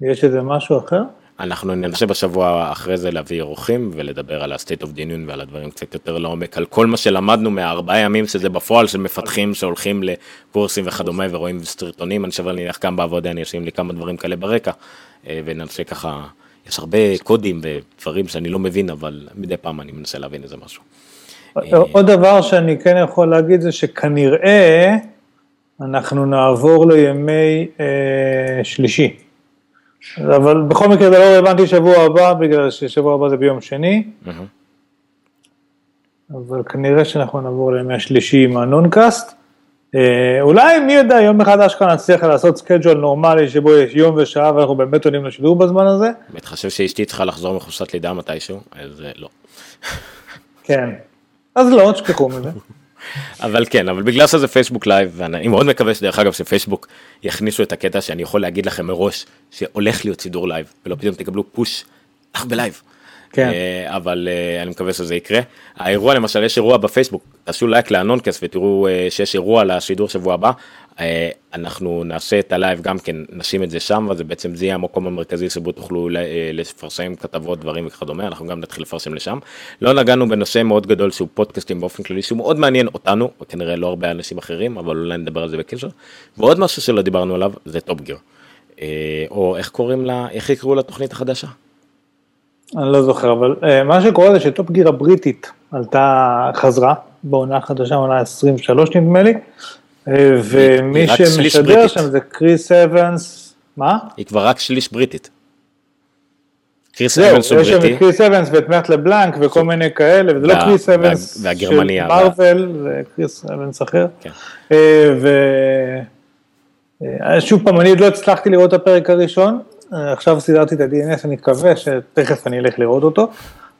יש איזה משהו אחר? אנחנו ננסה בשבוע אחרי זה להביא אורחים ולדבר על ה-state of the union ועל הדברים קצת יותר לעומק, על כל מה שלמדנו מהארבעה ימים שזה בפועל של מפתחים שהולכים לקורסים וכדומה ורואים סרטונים, אני שווה להניח גם בעבודה, אני אשים לי כמה דברים כאלה ברקע, וננסה ככה, יש הרבה קודים ודברים שאני לא מבין, אבל מדי פעם אני מנסה להבין איזה משהו. עוד דבר שאני כן יכול להגיד זה שכנראה אנחנו נעבור לימי אה, שלישי. אבל בכל מקרה זה לא רלוונטי שבוע הבא, בגלל ששבוע הבא זה ביום שני. אבל כנראה שאנחנו נעבור לימי השלישי עם ה Noncast. אה, אולי מי יודע, יום אחד אשכרה נצליח לעשות schedule נורמלי שבו יש יום ושעה ואנחנו באמת עולים לשידור בזמן הזה. באמת חושב שאשתי צריכה לחזור מחופשת לידה מתישהו, אז לא. כן, אז לא, תשכחו מזה. <laughs> אבל כן, אבל בגלל שזה פייסבוק Live, ואני מאוד מקווה שדרך אגב שפייסבוק יכניסו את הקטע שאני יכול להגיד לכם מראש שהולך להיות שידור live, ולא פתאום תקבלו push, אנחנו ב live. כן. אבל אני מקווה שזה יקרה. האירוע למשל, יש אירוע בפייסבוק, תעשו לייק ל Noncast ותראו שיש אירוע לשידור שבוע הבא. אנחנו נעשה את ה live גם כן, נשים את זה שם, וזה בעצם זה יהיה המקום המרכזי שבו תוכלו לפרסם כתבות, דברים וכדומה, אנחנו גם נתחיל לפרסם לשם. לא נגענו בנושא מאוד גדול שהוא פודקאסטים באופן כללי, שהוא מאוד מעניין אותנו, וכנראה לא הרבה אנשים אחרים, אבל אולי נדבר על זה בקשר. ועוד משהו שלא דיברנו עליו, זה Top Gear. או איך קוראים לה, איך יקראו לתוכנית החדשה? אני לא זוכר, אבל מה שקורה זה ש Top Gear הבריטית עלתה, חזרה, בעונה חדשה, עונה 23 נדמה לי. ומי שמשדר שם זה קריס אבנס, מה? היא כבר רק שליש בריטית. קריס אבנס הוא בריטי. יש שם קריס אבנס ואת מאט לבלנק וכל מיני כאלה, וזה לא קריס אבנס של מארוול, זה קריס אבנס אחר. ושוב פעם, אני עוד לא הצלחתי לראות את הפרק הראשון, עכשיו סידרתי את ה-DNS, אני מקווה שתכף אני אלך לראות אותו.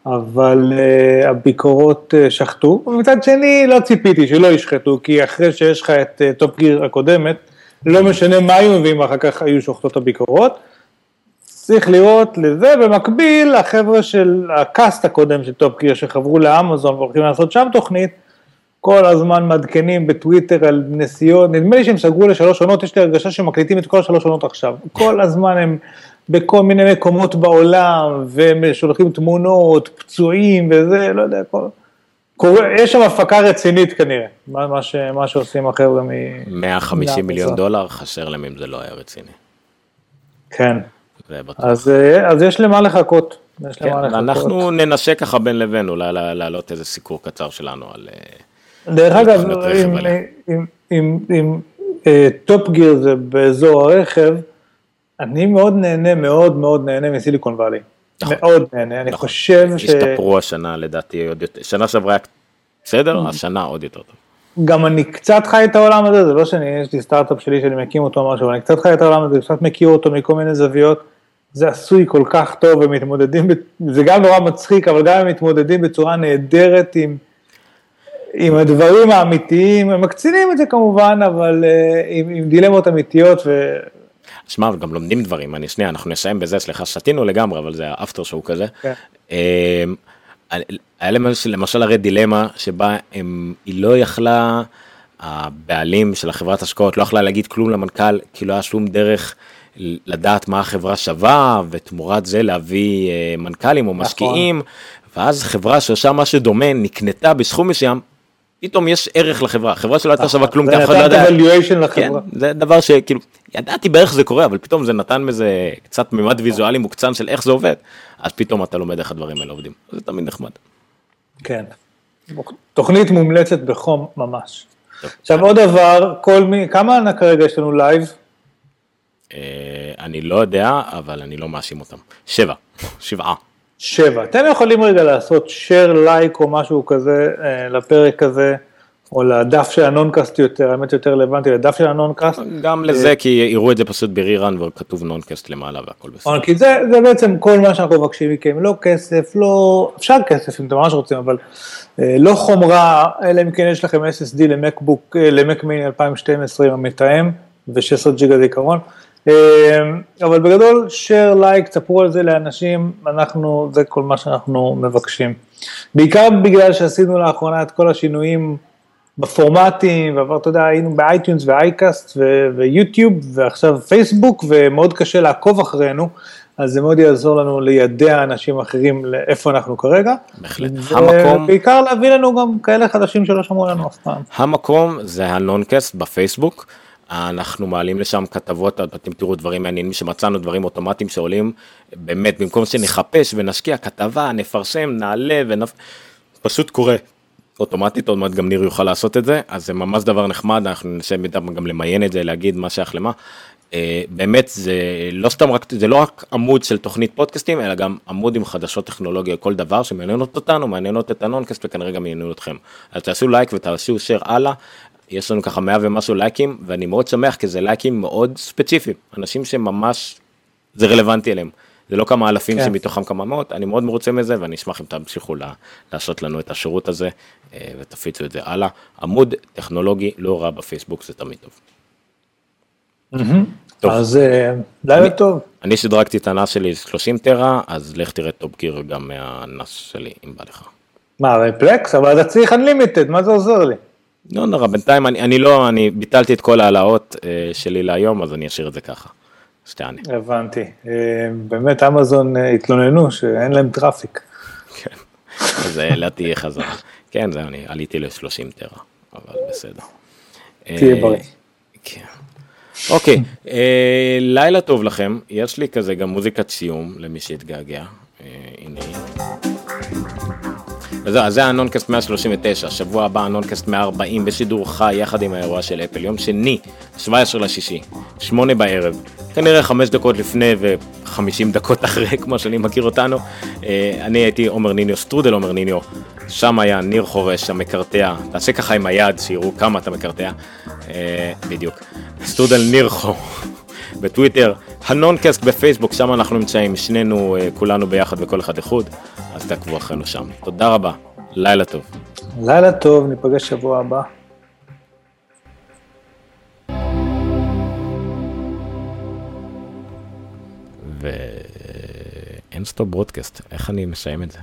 אבל אה, הביקורות אה, שחטו, ומצד שני לא ציפיתי שלא ישחטו, כי אחרי שיש לך את אה, Top Gear הקודמת, לא משנה מה היו מביאים, אחר כך היו שוחטות הביקורות. צריך לראות לזה, במקביל, החבר'ה של ה cast הקודם של Top Gear שחברו לאמזון והולכים לעשות שם תוכנית, כל הזמן מעדכנים בטוויטר על נסיעות, נדמה לי שהם סגרו לשלוש עונות, יש לי הרגשה שמקליטים את כל השלוש עונות עכשיו. כל הזמן הם בכל מיני מקומות בעולם, והם שולחים תמונות, פצועים וזה, לא יודע, כל... קורה, יש שם הפקה רצינית כנראה, מה, מה, ש, מה שעושים החבר'ה מ... 150 מיליון דולר, חסר להם אם זה לא היה רציני. כן. אז, אה, אז יש למה לחכות. יש כן, למה לחכות. אנחנו ננסה ככה בין לבין, אולי לה- להעלות איזה סיקור קצר שלנו על... אה, דרך אגב, אם. אם, אם, אם אה, Top Gear זה באזור הרכב, אני מאוד נהנה, מאוד מאוד נהנה מ Silicon Valley. נכון. מאוד נהנה, אני נכון. חושב השתפרו השנה לדעתי עוד יותר, שנה שעברה היה בסדר, השנה עוד יותר טוב. שגם אני קצת חי את העולם הזה, זה לא שאני, יש לי סטארט-אפ שלי שאני מקים אותו או משהו, אבל אני קצת חי את העולם הזה, קצת מכיר אותו מכל מיני זוויות. זה עשוי כל כך טוב, הם מתמודדים, זה גם נורא מצחיק, אבל גם הם מתמודדים בצורה נהדרת עם, עם הדברים האמיתיים, הם מקצינים את זה כמובן, אבל אה, עם, עם דילמות אמיתיות, ו... שמע, גם לומדים דברים, אני שנייה, אנחנו נסיים בזה, סליחה, שתינו לגמרי, אבל זה האפטר שואו כזה. כן. אמ, היה למשל, למשל הרי דילמה שבה הם, היא לא יכלה, הבעלים של החברת השקעות לא יכלה להגיד כלום למנכ"ל, כי לא היה שום דרך לדעת מה החברה שווה, ותמורת זה להביא אה, מנכ"לים או משקיעים, ואז חברה שעושה משהו דומה נקנתה בסכום מסוים, פתאום יש ערך לחברה, חברה שלא הייתה שווה כלום, כי אף אחד לא נכון. זה יודע. נתן valuation כן, לחברה. זה דבר שכאילו, ידעתי בערך זה קורה, אבל פתאום זה נתן בזה קצת ממד ויזואלי מוקצן של איך זה עובד, אז פתאום אתה לומד איך הדברים האלה עובדים, זה תמיד נחמד. כן. תוכנית מומלצת בחום ממש. טוב. עכשיו עוד דבר, כל מי, כמה כרגע יש לנו live? אה, אני לא יודע, אבל אני לא מאשים אותם. שבע, שבעה. שבע. אתם יכולים רגע לעשות share, לייק או משהו כזה אה, לפרק הזה, או לדף של ה Noncast יותר, האמת יותר רלוונטי לדף של ה Noncast. גם לזה, כי יראו את זה פשוט ב rerun וכתוב Noncast למעלה והכל בסדר. נכון, כי זה, זה בעצם כל מה שאנחנו מבקשים מכם, לא כסף, לא, אפשר כסף אם אתם ממש רוצים, אבל אה, לא חומרה, אלא אם כן יש לכם SSD למקבוק, אה, למק מיני 2012 עם המתאם ו-16 ג'יגה זיכרון, אה, אבל בגדול, share, לייק, תספרו על זה לאנשים, אנחנו, זה כל מה שאנחנו מבקשים. בעיקר בגלל שעשינו לאחרונה את כל השינויים בפורמטים, ועבר, אתה יודע, היינו ב iTunes ו iCast ויוטיוב, ועכשיו פייסבוק, ומאוד קשה לעקוב אחרינו, אז זה מאוד יעזור לנו לידע אנשים אחרים לאיפה אנחנו כרגע. בהחלט. המקום- ובעיקר להביא לנו גם כאלה חדשים שלא שמעו לנו אף פעם. המקום זה ה Noncast בפייסבוק. אנחנו מעלים לשם כתבות, אתם תראו דברים מעניינים שמצאנו, דברים אוטומטיים שעולים, באמת, במקום שנחפש ונשקיע כתבה, נפרסם, נעלה ונפ... פשוט קורה. אוטומטית, עוד מעט גם ניר יוכל לעשות את זה, אז זה ממש דבר נחמד, אנחנו ננסה גם למיין את זה, להגיד מה שייך למה. אה, באמת זה לא סתם רק, זה לא רק עמוד של תוכנית פודקאסטים, אלא גם עמוד עם חדשות טכנולוגיה, כל דבר שמעניינות אותנו, מעניינות את ה Noncast וכנראה גם יעניינו אתכם. אז תעשו לייק ותעשו share הלאה, יש לנו ככה 100 ומשהו לייקים, ואני מאוד שמח כי זה לייקים מאוד ספציפיים, אנשים שממש זה רלוונטי אליהם. זה לא כמה אלפים כן. שמתוכם כמה מאות, אני מאוד מרוצה מזה ואני אשמח אם תמשיכו לה- לעשות לנו את השירות הזה אה, ותפיצו את זה הלאה. עמוד טכנולוגי לא רע בפייסבוק זה תמיד טוב. טוב. אז אה, לילה טוב. אני שדרגתי את ה NAS שלי 30 טרה, אז לך תראה Top Gear גם מה NAS שלי אם בא לך. מה, רפלקס? אבל אתה צריך unlimited, מה זה עוזר לי? לא נורא, בינתיים אני, אני לא, אני ביטלתי את כל ההעלאות אה, שלי להיום, אז אני אשאיר את זה ככה. שתענה. הבנתי. אה, באמת אמזון אה, התלוננו שאין להם traffic. כן. אז העליתי חזרה. כן, זהו, אני עליתי ל-30 טרה, אבל בסדר. תהיה אה, בריא. כן. אוקיי, אה, לילה טוב לכם, יש לי כזה גם מוזיקת סיום למי שהתגעגע, אה, הנה היא. וזהו, אז זה ה Noncast 139, שבוע הבא ה Noncast 140 בשידור חי יחד עם האירוע של אפל, יום שני, 17 לשישי, שמונה בערב, כנראה חמש דקות לפני ו-50 דקות אחרי, <laughs> כמו שאני מכיר אותנו. אה, אני הייתי עומר ניניו, סטרודל עומר ניניו, שם היה ניר חורש המקרטע, תעשה ככה עם היד, שיראו כמה אתה מקרטע, אה, בדיוק. סטרודל ניר חור. בטוויטר, ה Noncast בפייסבוק, שם אנחנו נמצאים, שנינו, אה, כולנו ביחד וכל אחד לחוד, אז תעקבו אחרינו שם. תודה רבה, לילה טוב. לילה טוב, ניפגש שבוע הבא. ואין stop broadcast, איך אני מסיים את זה?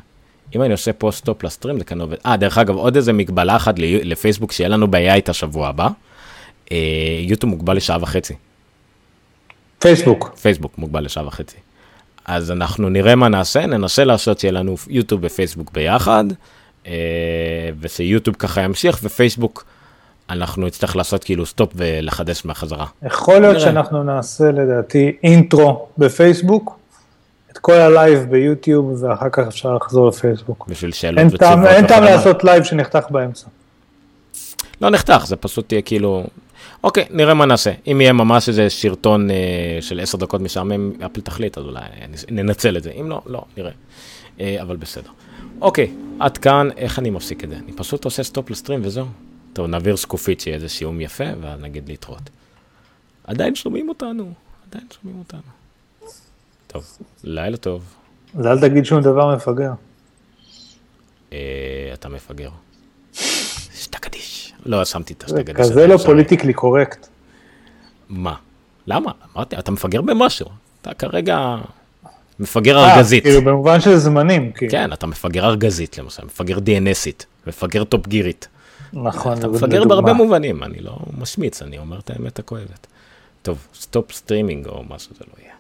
אם אני עושה פה stop ל stream זה כאן עובד. אה, דרך אגב, עוד איזה מגבלה אחת לפייסבוק שיהיה לנו בעיה איתה שבוע הבא. אה, יוטיוב מוגבל לשעה וחצי. פייסבוק. פייסבוק מוגבל לשעה וחצי. אז אנחנו נראה מה נעשה, ננסה לעשות שיהיה לנו יוטיוב ופייסבוק ביחד, אה, ושיוטיוב ככה ימשיך, ופייסבוק אנחנו נצטרך לעשות כאילו stop ולחדש מהחזרה. יכול להיות שאנחנו נעשה לדעתי intro בפייסבוק, את כל ה live ביוטיוב, ואחר כך אפשר לחזור לפייסבוק. בשביל שאלות אין ותשובות. אין טעם. לעשות live שנחתך באמצע. לא נחתך, זה פשוט יהיה כאילו... אוקיי, נראה מה נעשה. אם יהיה ממש איזה שרטון אה, של עשר דקות משעמם, אפל תחליט, אז אולי ננצל את זה. אם לא, לא, נראה. אה, אבל בסדר. אוקיי, עד כאן, איך אני מפסיק את זה? אני פשוט עושה stop ל stream וזהו. טוב, נעביר שקופית שיהיה איזה סיום יפה, ואז נגיד להתראות. עדיין שומעים אותנו, עדיין שומעים אותנו. טוב, לילה טוב. אז אל תגיד שום דבר מפגר. אה, אתה מפגר. שתקדיש. לא, שמתי את זה השתקדיש. כזה לא. פוליטיקלי קורקט. מה? למה? אמרתי, אתה מפגר במשהו. אתה כרגע מפגר אה, ארגזית. כאילו במובן של זמנים, כאילו. כן, אתה מפגר ארגזית למשל, מפגר DNSית, מפגר טופ גירית. נכון. אתה מפגר. בהרבה מובנים, אני לא משמיץ, אני אומר את האמת הכואבת. טוב, סטופ סטרימינג או משהו זה לא יהיה.